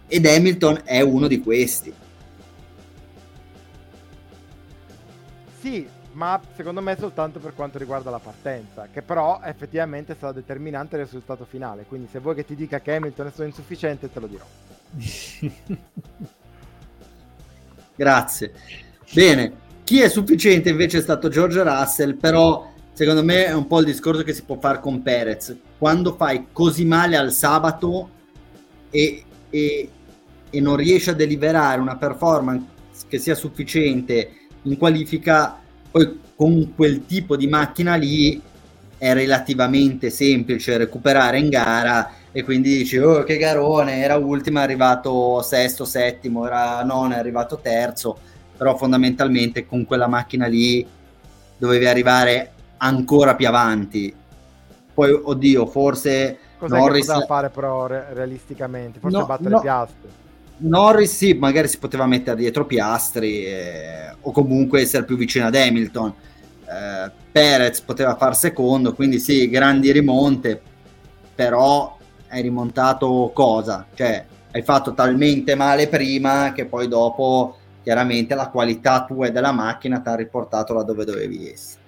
Ed Hamilton è uno di questi. Sì, ma secondo me soltanto per quanto riguarda la partenza, che però effettivamente stata determinante il risultato finale. Quindi se vuoi che ti dica che Hamilton è stato insufficiente, te lo dirò. <laughs> Grazie. Bene, chi è sufficiente invece è stato George Russell, però secondo me è un po' il discorso che si può fare con Perez. Quando fai così male al sabato e, e, e non riesci a deliberare una performance che sia sufficiente in qualifica, poi con quel tipo di macchina lì è relativamente semplice recuperare in gara e quindi dici oh che garone era ultimo è arrivato sesto settimo era nono è arrivato terzo però fondamentalmente con quella macchina lì dovevi arrivare ancora più avanti. Poi, oddio, forse Cos'è Norris... che fare però re- realisticamente? Forse no, battere no. Piastri. Norris sì, magari si poteva mettere dietro Piastri eh, o comunque essere più vicino ad Hamilton. Eh, Perez poteva far secondo, quindi sì, grandi rimonte, però hai rimontato cosa? Cioè, hai fatto talmente male prima che poi dopo chiaramente la qualità tua e della macchina ti ha riportato là dove dovevi essere.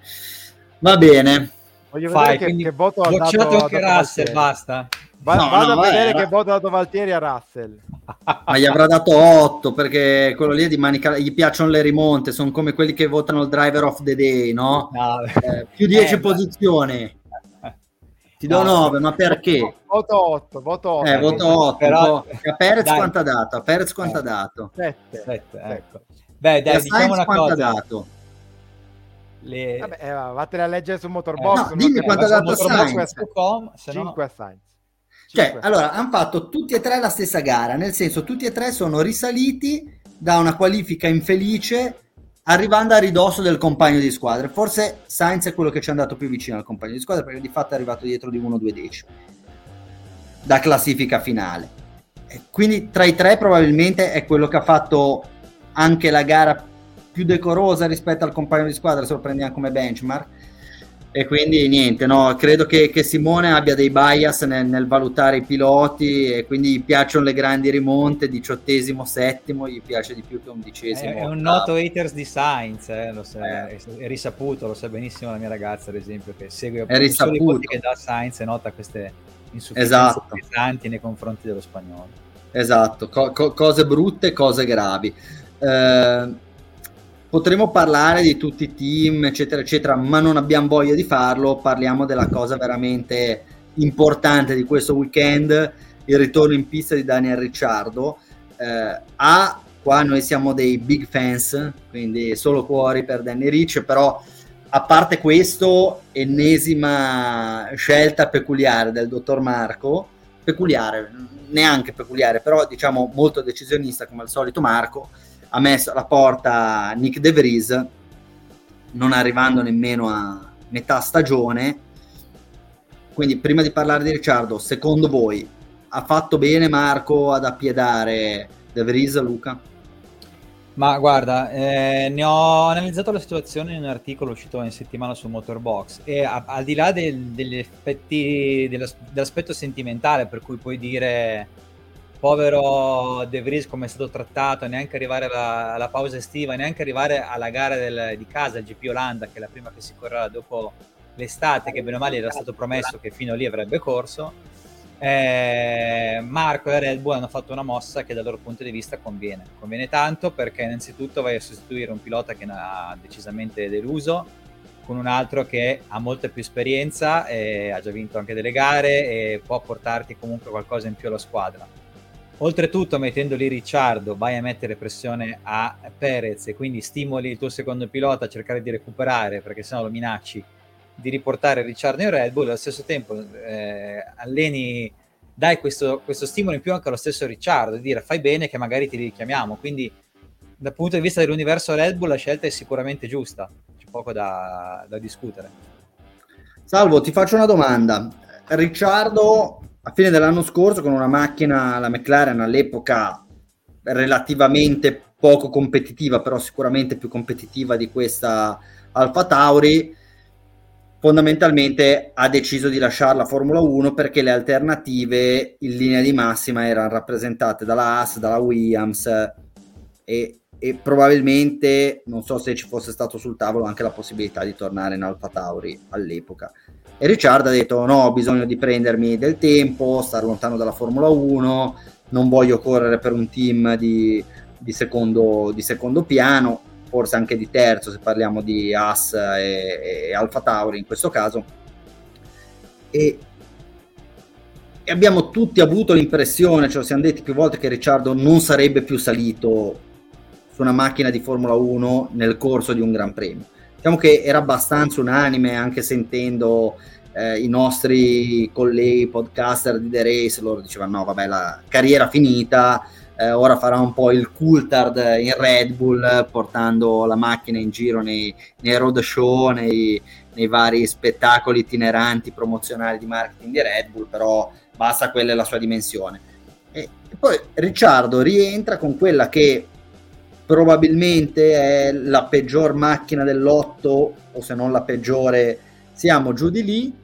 Va bene. Voglio Fai, vedere che, che voto ha dato, anche Russell, basta. Va, no, vado no, a vedere eh, che voto ha dato Valtieri a Russell. <laughs> Ma gli avrà dato 8 perché quello lì è di manica, gli piacciono le rimonte, sono come quelli che votano il driver of the day, no? no. Eh, più 10 eh, posizioni. <laughs> Ti do 9, ma perché? Voto 8, voto 8. Eh, voto 8. Però... A Perez dai. quanto ha dato? A Perez quanto ha dato? 7. 7, ecco. Beh, dai, diciamo una cosa. Ha dato? Le... Vabbè, eh, vattene a leggere su Motorbox. Eh, no, dimmi quanto ha dato Sainz. 5 a Sainz. Cioè, allora, hanno fatto tutti e tre la stessa gara, nel senso tutti e tre sono risaliti da una qualifica infelice arrivando a ridosso del compagno di squadra. Forse Sainz è quello che ci è andato più vicino al compagno di squadra perché di fatto è arrivato dietro di 1-2 decimi da classifica finale. Quindi tra i tre probabilmente è quello che ha fatto anche la gara più decorosa rispetto al compagno di squadra se lo prendiamo come benchmark e quindi niente, no, credo che, che Simone abbia dei bias nel, nel, valutare i piloti e quindi gli piacciono le grandi rimonte, diciottesimo, settimo, gli piace di più che undicesimo. È, è un noto haters di Sainz, eh, lo sa, eh. è, risaputo, lo sa benissimo la mia ragazza ad esempio che segue è risaputo. che da Sainz e nota queste insufficienze esatto. pesanti nei confronti dello spagnolo. Esatto, co- co- cose brutte, cose gravi. Eh, potremo parlare di tutti i team, eccetera, eccetera, ma non abbiamo voglia di farlo. Parliamo della cosa veramente importante di questo weekend, il ritorno in pista di Daniel Ricciardo. Eh, ha qua noi siamo dei big fans, quindi solo cuori per Danny Rich, però a parte questo, ennesima scelta peculiare del dottor Marco, peculiare, neanche peculiare, però diciamo molto decisionista come al solito Marco, ha messo alla porta Nick De Vries, non arrivando nemmeno a metà stagione. Quindi prima di parlare di Ricciardo, secondo voi ha fatto bene Marco ad appiedare De Vries, Luca? Ma guarda, eh, ne ho analizzato la situazione in un articolo uscito in settimana su Motorbox e a, al di là del, degli effetti, dell'aspetto sentimentale per cui puoi dire povero De Vries come è stato trattato, neanche arrivare alla, alla pausa estiva, neanche arrivare alla gara del, di casa, il GP Olanda, che è la prima che si correrà dopo l'estate, che bene o male era stato promesso che fino lì avrebbe corso eh, Marco e Red Bull hanno fatto una mossa che dal loro punto di vista conviene. Conviene tanto perché innanzitutto vai a sostituire un pilota che ha decisamente deluso con un altro che ha molta più esperienza e ha già vinto anche delle gare e può portarti comunque qualcosa in più alla squadra. Oltretutto, mettendo lì Ricciardo, vai a mettere pressione a Perez e quindi stimoli il tuo secondo pilota a cercare di recuperare perché sennò lo minacci di riportare Ricciardo in Red Bull, allo stesso tempo eh, alleni, dai questo, questo, stimolo in più anche allo stesso Ricciardo, di dire fai bene che magari ti richiamiamo, quindi dal punto di vista dell'universo Red Bull la scelta è sicuramente giusta, c'è poco da, da discutere. Salvo, ti faccio una domanda. Ricciardo a fine dell'anno scorso con una macchina, la McLaren all'epoca relativamente poco competitiva, però sicuramente più competitiva di questa Alfa Tauri, fondamentalmente ha deciso di lasciare la Formula 1 perché le alternative in linea di massima erano rappresentate dalla Haas, dalla Williams e, e, probabilmente non so se ci fosse stato sul tavolo anche la possibilità di tornare in Alfa Tauri all'epoca. E Ricciardo ha detto no, ho bisogno di prendermi del tempo, stare lontano dalla Formula 1, non voglio correre per un team di, di, secondo, di secondo piano forse anche di terzo se parliamo di As e, e Alfa Tauri in questo caso. E, e, abbiamo tutti avuto l'impressione, ce lo siamo detti più volte, che Ricciardo non sarebbe più salito su una macchina di Formula 1 nel corso di un Gran Premio. Diciamo che era abbastanza unanime anche sentendo eh, i nostri colleghi podcaster di The Race, loro dicevano no vabbè la carriera finita, eh, ora farà un po' il Coulthard in Red Bull portando la macchina in giro nei, nei road show, nei, nei, vari spettacoli itineranti promozionali di marketing di Red Bull, però basta quella è la sua dimensione. E, e poi Ricciardo rientra con quella che probabilmente è la peggior macchina dell'otto, o se non la peggiore, siamo giù di lì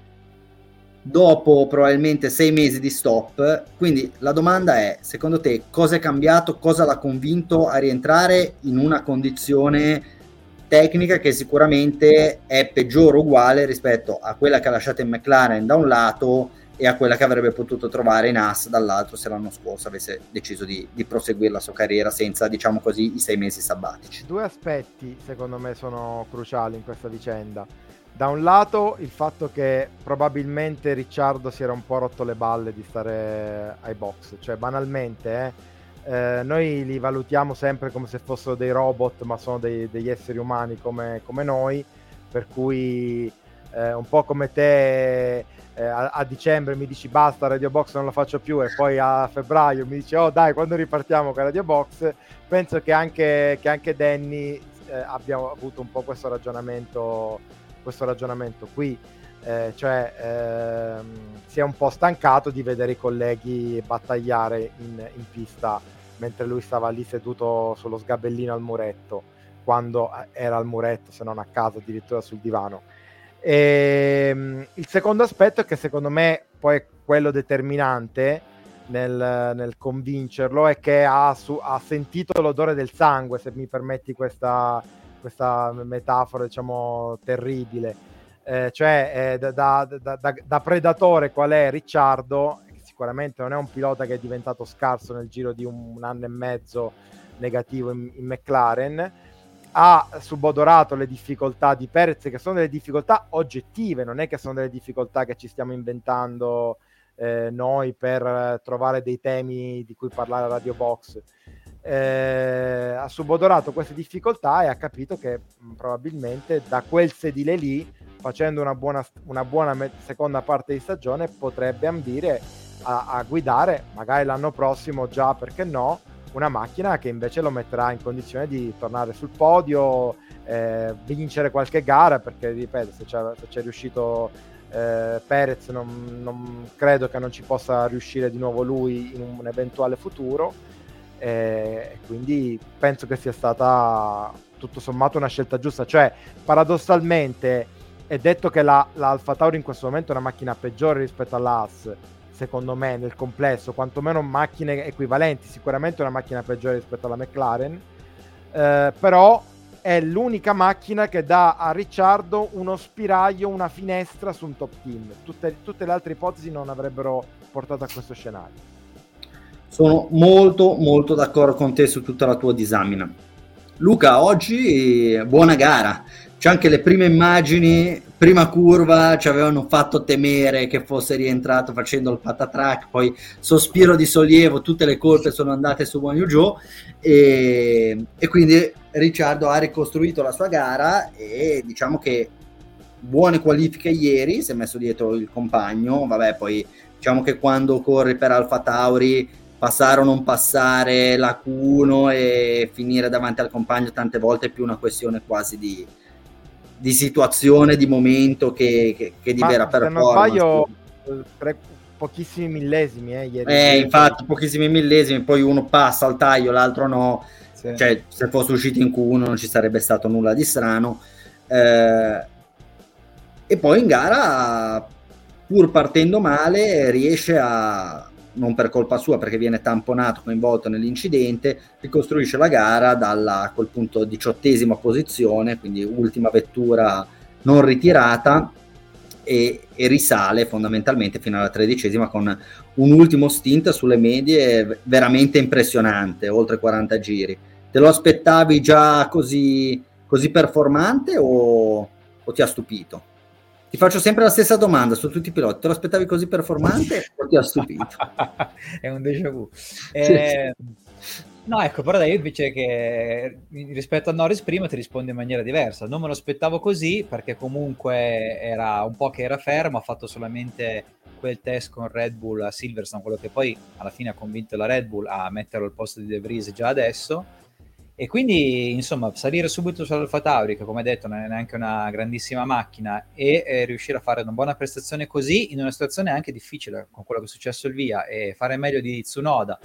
dopo probabilmente sei mesi di stop. Quindi la domanda è, secondo te, cosa è cambiato, cosa l'ha convinto a rientrare in una condizione tecnica che sicuramente è peggiore o uguale rispetto a quella che ha lasciato in McLaren da un lato e a quella che avrebbe potuto trovare in Haas dall'altro se l'anno scorso avesse deciso di, di proseguire la sua carriera senza, diciamo così, i sei mesi sabbatici. Due aspetti secondo me sono cruciali in questa vicenda. Da un lato il fatto che probabilmente Ricciardo si era un po' rotto le balle di stare ai box, cioè banalmente eh, eh, noi li valutiamo sempre come se fossero dei robot, ma sono dei, degli esseri umani come, come noi, per cui eh, un po' come te eh, a, a, dicembre mi dici basta Radio Box non la faccio più e poi a febbraio mi dici oh dai quando ripartiamo con Radio Box, penso che anche, che anche Danny eh, abbia avuto un po' questo ragionamento questo ragionamento qui, eh, cioè ehm, si è un po' stancato di vedere i colleghi battagliare in, in, pista mentre lui stava lì seduto sullo sgabellino al muretto, quando eh, era al muretto, se non a casa addirittura sul divano. E, ehm, il secondo aspetto è che secondo me poi è quello determinante nel, nel convincerlo è che ha, su, ha, sentito l'odore del sangue, se mi permetti questa, questa metafora diciamo terribile. Eh, cioè eh, da, da, da, da, predatore qual è Ricciardo, sicuramente non è un pilota che è diventato scarso nel giro di un, un anno e mezzo negativo in, in, McLaren, ha subodorato le difficoltà di Perez, che sono delle difficoltà oggettive, non è che sono delle difficoltà che ci stiamo inventando eh, noi per trovare dei temi di cui parlare a Radio Box. Eh, ha subodorato queste difficoltà e ha capito che mh, probabilmente da quel sedile lì, facendo una buona, una buona me- seconda parte di stagione, potrebbe ambire a, a guidare, magari l'anno prossimo già, perché no, una macchina che invece lo metterà in condizione di tornare sul podio, eh, vincere qualche gara, perché ripeto, se c'è, se c'è riuscito eh, Perez non, non, credo che non ci possa riuscire di nuovo lui in un eventuale futuro. E quindi penso che sia stata tutto sommato una scelta giusta. Cioè paradossalmente è detto che la, la Alfa Tauri in questo momento è una macchina peggiore rispetto all'As secondo me nel complesso quantomeno macchine equivalenti sicuramente una macchina peggiore rispetto alla McLaren eh, però è l'unica macchina che dà a Ricciardo uno spiraglio, una finestra su un top team. Tutte, tutte, le altre ipotesi non avrebbero portato a questo scenario. Sono molto molto d'accordo con te su tutta la tua disamina. Luca, oggi buona gara. C'è anche le prime immagini, prima curva ci avevano fatto temere che fosse rientrato facendo il patatrack, poi sospiro di sollievo, tutte le colpe sono andate su Wang Yu e, e quindi Ricciardo ha ricostruito la sua gara e diciamo che buone qualifiche ieri, si è messo dietro il compagno, vabbè poi diciamo che quando corri per Alfa Tauri passare o non passare la Q1 e finire davanti al compagno tante volte è più una questione quasi di, di situazione, di momento che, che, che di Ma vera performance. Se non sbaglio, tre, pochissimi millesimi eh, ieri. Eh, infatti, pochissimi millesimi, poi uno passa al taglio, l'altro no sì. Cioè, se fosse uscito in Q1 non ci sarebbe stato nulla di strano. Eh, e poi in gara, pur partendo male, riesce a, non per colpa sua perché viene tamponato, coinvolto nell'incidente, ricostruisce la gara dalla a quel punto diciottesima posizione, quindi ultima vettura non ritirata e, e, risale fondamentalmente fino alla tredicesima con un ultimo stint sulle medie veramente impressionante, oltre 40 giri. Te lo aspettavi già così, così performante o, o, ti ha stupito? Ti faccio sempre la stessa domanda su tutti i piloti. Te lo aspettavi così performante o ti ha stupito? <laughs> È un déjà vu. Eh, no, ecco, però dai, io invece che rispetto a Norris prima ti rispondo in maniera diversa. Non me lo aspettavo così perché comunque era un po' che era fermo, ha fatto solamente quel test con Red Bull a Silverstone, quello che poi alla fine ha convinto la Red Bull a metterlo al posto di De Vries già adesso e quindi, insomma, salire subito sull'Alfa Tauri, che come detto non è neanche una grandissima macchina, e eh, riuscire a fare una buona prestazione così in una situazione anche difficile, con quello che è successo il via, e fare meglio di Tsunoda,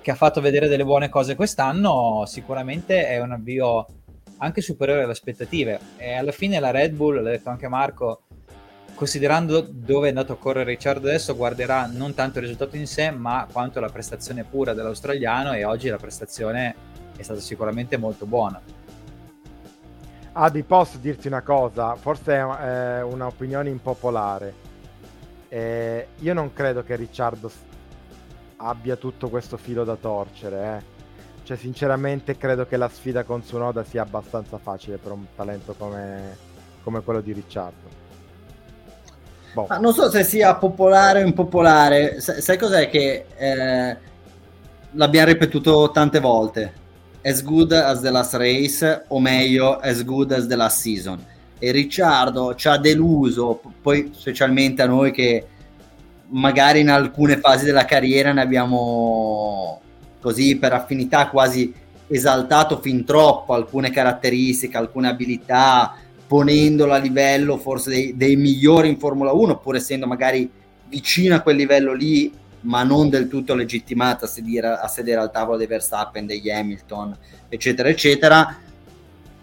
che ha fatto vedere delle buone cose quest'anno, sicuramente è un avvio anche superiore alle aspettative. E alla fine la Red Bull, l'ha detto anche Marco, considerando dove è andato a correre Ricciardo adesso, guarderà non tanto il risultato in sé, ma quanto la prestazione pura dell'australiano, e oggi la prestazione è stata sicuramente molto buona. Adi, posso dirti una cosa? Forse è un'opinione impopolare. Eh, io non credo che Ricciardo abbia tutto questo filo da torcere. Eh. Cioè, sinceramente, credo che la sfida con Sunoda sia abbastanza facile per un talento come, come quello di Ricciardo. Boh. non so se sia popolare o impopolare. Sai cos'è che eh, l'abbiamo ripetuto tante volte? As good as the last race, o meglio, as good as the last season. E Ricciardo ci ha deluso, poi specialmente a noi che magari in alcune fasi della carriera ne abbiamo così per affinità quasi esaltato fin troppo alcune caratteristiche, alcune abilità, ponendolo a livello forse dei, dei migliori in Formula 1, pur essendo magari vicino a quel livello lì ma non del tutto legittimata a sedere, a sedere al tavolo dei Verstappen, degli Hamilton, eccetera, eccetera,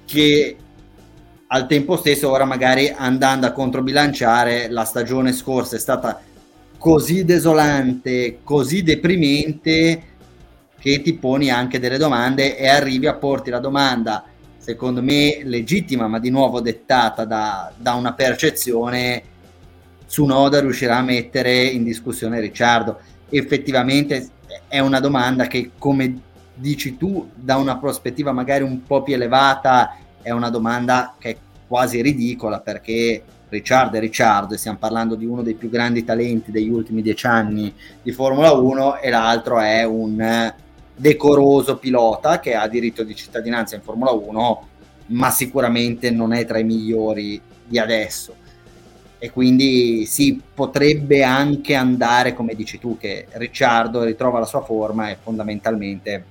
che al tempo stesso ora magari andando a controbilanciare la stagione scorsa è stata così desolante, così deprimente che ti poni anche delle domande e arrivi a porti la domanda secondo me legittima ma di nuovo dettata da, da una percezione su Noda riuscirà a mettere in discussione Ricciardo effettivamente è una domanda che, come dici tu, da una prospettiva magari un po' più elevata, è una domanda che è quasi ridicola perché Ricciardo è Ricciardo e stiamo parlando di uno dei più grandi talenti degli ultimi dieci anni di Formula 1 e l'altro è un decoroso pilota che ha diritto di cittadinanza in Formula 1, ma sicuramente non è tra i migliori di adesso. E quindi sì, potrebbe anche andare, come dici tu, che Ricciardo ritrova la sua forma e fondamentalmente,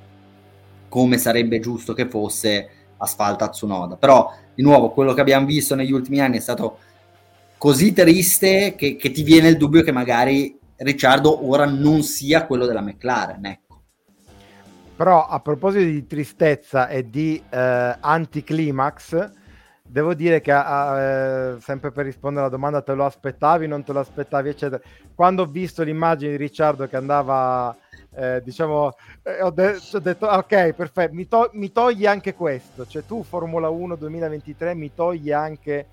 come sarebbe giusto che fosse, asfalta Tsunoda. Però, di nuovo, quello che abbiamo visto negli ultimi anni è stato così triste che, che ti viene il dubbio che magari Ricciardo ora non sia quello della McLaren. Ecco. Però a proposito di tristezza e di eh, anticlimax, devo dire che eh, sempre per rispondere alla domanda te lo aspettavi, non te lo aspettavi, eccetera. Quando ho visto l'immagine di Ricciardo che andava, eh, diciamo, eh, ho, de- ho, detto ok, perfetto, mi, to- mi togli anche questo, cioè tu Formula 1 2023 mi togli anche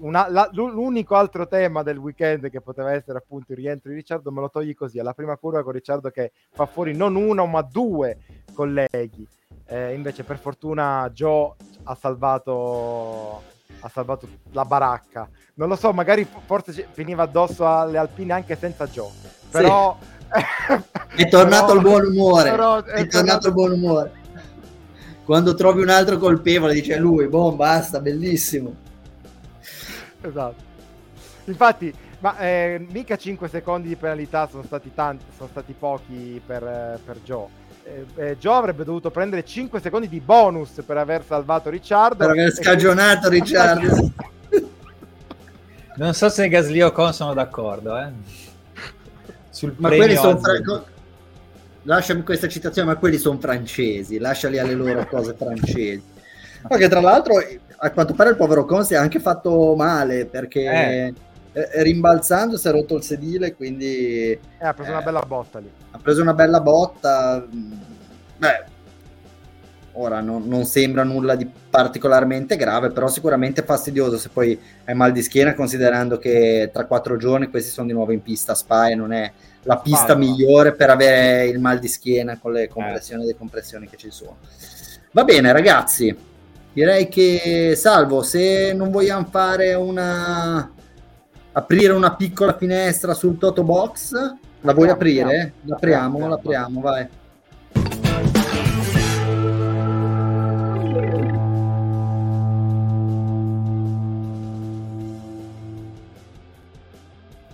una, la, l'unico altro tema del weekend che poteva essere appunto il rientro di Ricciardo me lo togli così. Alla prima curva con Ricciardo che fa fuori non uno ma due colleghi. Eh, invece per fortuna Joe ha salvato ha salvato la baracca non lo so magari forse finiva addosso alle Alpine anche senza Joe però sì. è tornato <laughs> però, il buon umore però, è, è tornato, tornato il buon umore quando trovi un altro colpevole dice lui boh basta bellissimo esatto. Infatti, ma eh, mica 5 secondi di penalità sono stati tanti, sono stati pochi per, per Joe. Eh, eh, Joe avrebbe dovuto prendere 5 secondi di bonus per aver salvato Ricciardo. Per aver scagionato. Ricciardo. non so se Gasly o Con sono d'accordo. Eh. Sul ma quelli sono fra... Lasciami questa citazione, ma quelli sono francesi, lasciali alle loro <laughs> cose francesi. Ma che tra l'altro a quanto pare il povero Con si è anche fatto male perché eh. Rimbalzando si è rotto il sedile, quindi... Eh, ha preso eh, una bella botta lì. Ha preso una bella botta. Beh, ora non, non, sembra nulla di particolarmente grave, però sicuramente fastidioso se poi hai mal di schiena, considerando che tra quattro giorni questi sono di nuovo in pista a Spa e non è la pista Spalla. migliore per avere il mal di schiena con le compressioni e eh. decompressioni che ci sono. Va bene, ragazzi direi che salvo se non vogliamo fare una aprire una piccola finestra sul Toto Box la vuoi aprire? L'apriamo, l'apriamo, vai.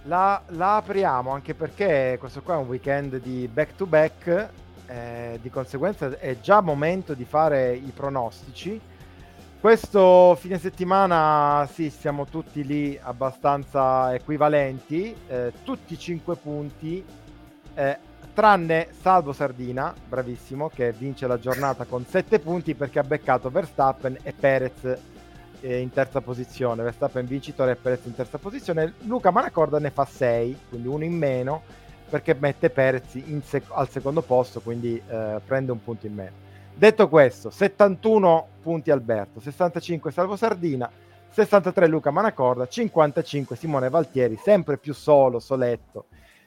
La, la, apriamo anche perché questo qua è un weekend di back to back, eh, di conseguenza è già momento di fare i pronostici questo fine settimana sì, siamo tutti lì abbastanza equivalenti, eh, tutti 5 punti, eh, tranne Salvo Sardina, bravissimo, che vince la giornata con 7 punti perché ha beccato Verstappen e Perez eh, in terza posizione. Verstappen vincitore e Perez in terza posizione. Luca Manacorda ne fa 6, quindi uno in meno perché mette Perez sec- al secondo posto, quindi eh, prende un punto in meno. Detto questo, 71 punti Alberto, 65 Salvo Sardina, 63 Luca Manacorda, 55 Simone Valtieri, sempre più solo, soletto,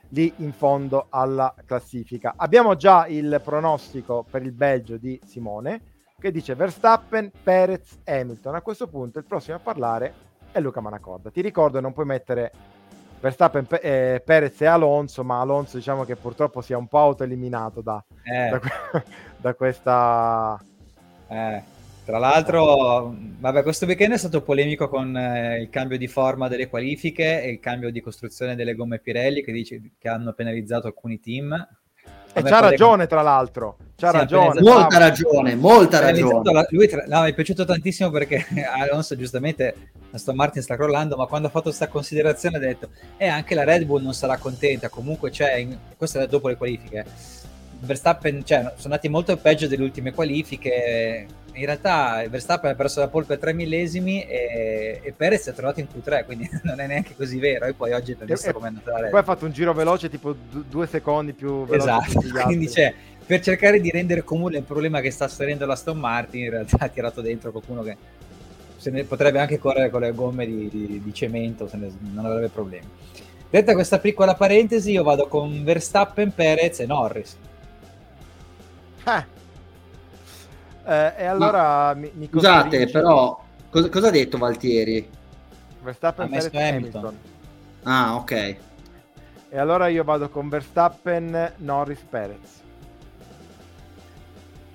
lì in fondo alla classifica. Abbiamo già il pronostico per il Belgio di Simone, che dice Verstappen, Perez, Hamilton. A questo punto il prossimo a parlare è Luca Manacorda. Ti ricordo, non puoi mettere Verstappen, eh, Perez e Alonso, ma Alonso diciamo che purtroppo si è un po' autoeliminato da, eh. da, <laughs> da questa... Eh. Tra l'altro, vabbè, questo weekend è stato polemico con eh, il cambio di forma delle qualifiche e il cambio di costruzione delle gomme Pirelli che, dice, che hanno penalizzato alcuni team. E c'ha ragione, tra l'altro. C'ha sì, ragione. Molta ragione, molta ragione. La, lui tra, no, mi è piaciuto tantissimo perché <laughs> Alonso giustamente, Aston Martin sta crollando, ma quando ha fatto questa considerazione ha detto, e eh, anche la Red Bull non sarà contenta, comunque c'è, in, questo è dopo le qualifiche, Verstappen, cioè, sono andati molto peggio delle ultime qualifiche. In realtà Verstappen ha perso la pole per tre millesimi e, e Perez è trovato in Q3, quindi <laughs> non è neanche così vero. E poi oggi abbiamo visto come è andata la Red. Poi ha fatto un giro veloce, tipo d- due secondi più veloce. Esatto, <laughs> quindi c'è, per cercare di rendere comune il problema che sta sferendo la Stone Martin, in realtà <laughs> ha tirato dentro qualcuno che se ne potrebbe anche correre con le gomme di, di, di cemento, ne, non avrebbe problemi. Detta questa piccola parentesi, io vado con Verstappen, Perez e Norris. Eh. Eh, e allora mi, mi Scusate, però, cosa, cosa, ha detto Valtieri? Verstappen per Hamilton. Hamilton. Ah, ok. E allora io vado con Verstappen, Norris, Perez.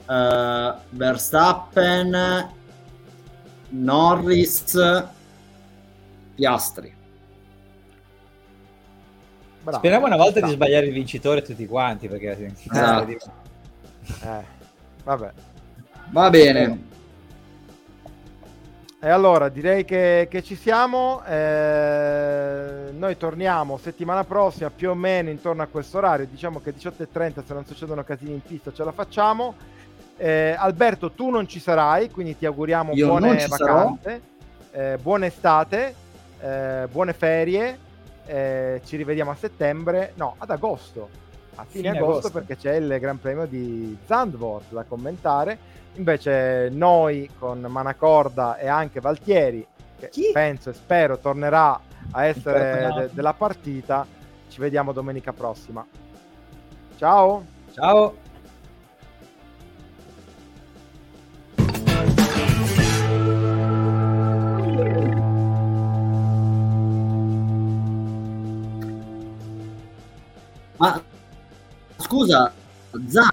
uh, Verstappen, Norris, Piastri. Bravo. Speriamo una volta di sbagliare il vincitore tutti quanti perché esatto. eh, vabbè. Va bene. E allora direi che, che ci siamo. Eh, noi torniamo settimana prossima più o meno intorno a questo orario. Diciamo che 18.30 se non succedono casini in pista ce la facciamo. Eh, Alberto, tu non ci sarai, quindi ti auguriamo Io buone vacanze, eh, buona estate, eh, buone ferie. Eh, ci rivediamo a settembre, no, ad agosto, a fine, fine agosto, agosto, perché c'è il Gran Premio di Zandvoort da commentare. Invece noi con Manacorda e anche Valtieri, che Chi? penso e spero tornerà a essere de- della partita, ci vediamo domenica prossima. Ciao! Ciao! Ma scusa, Zan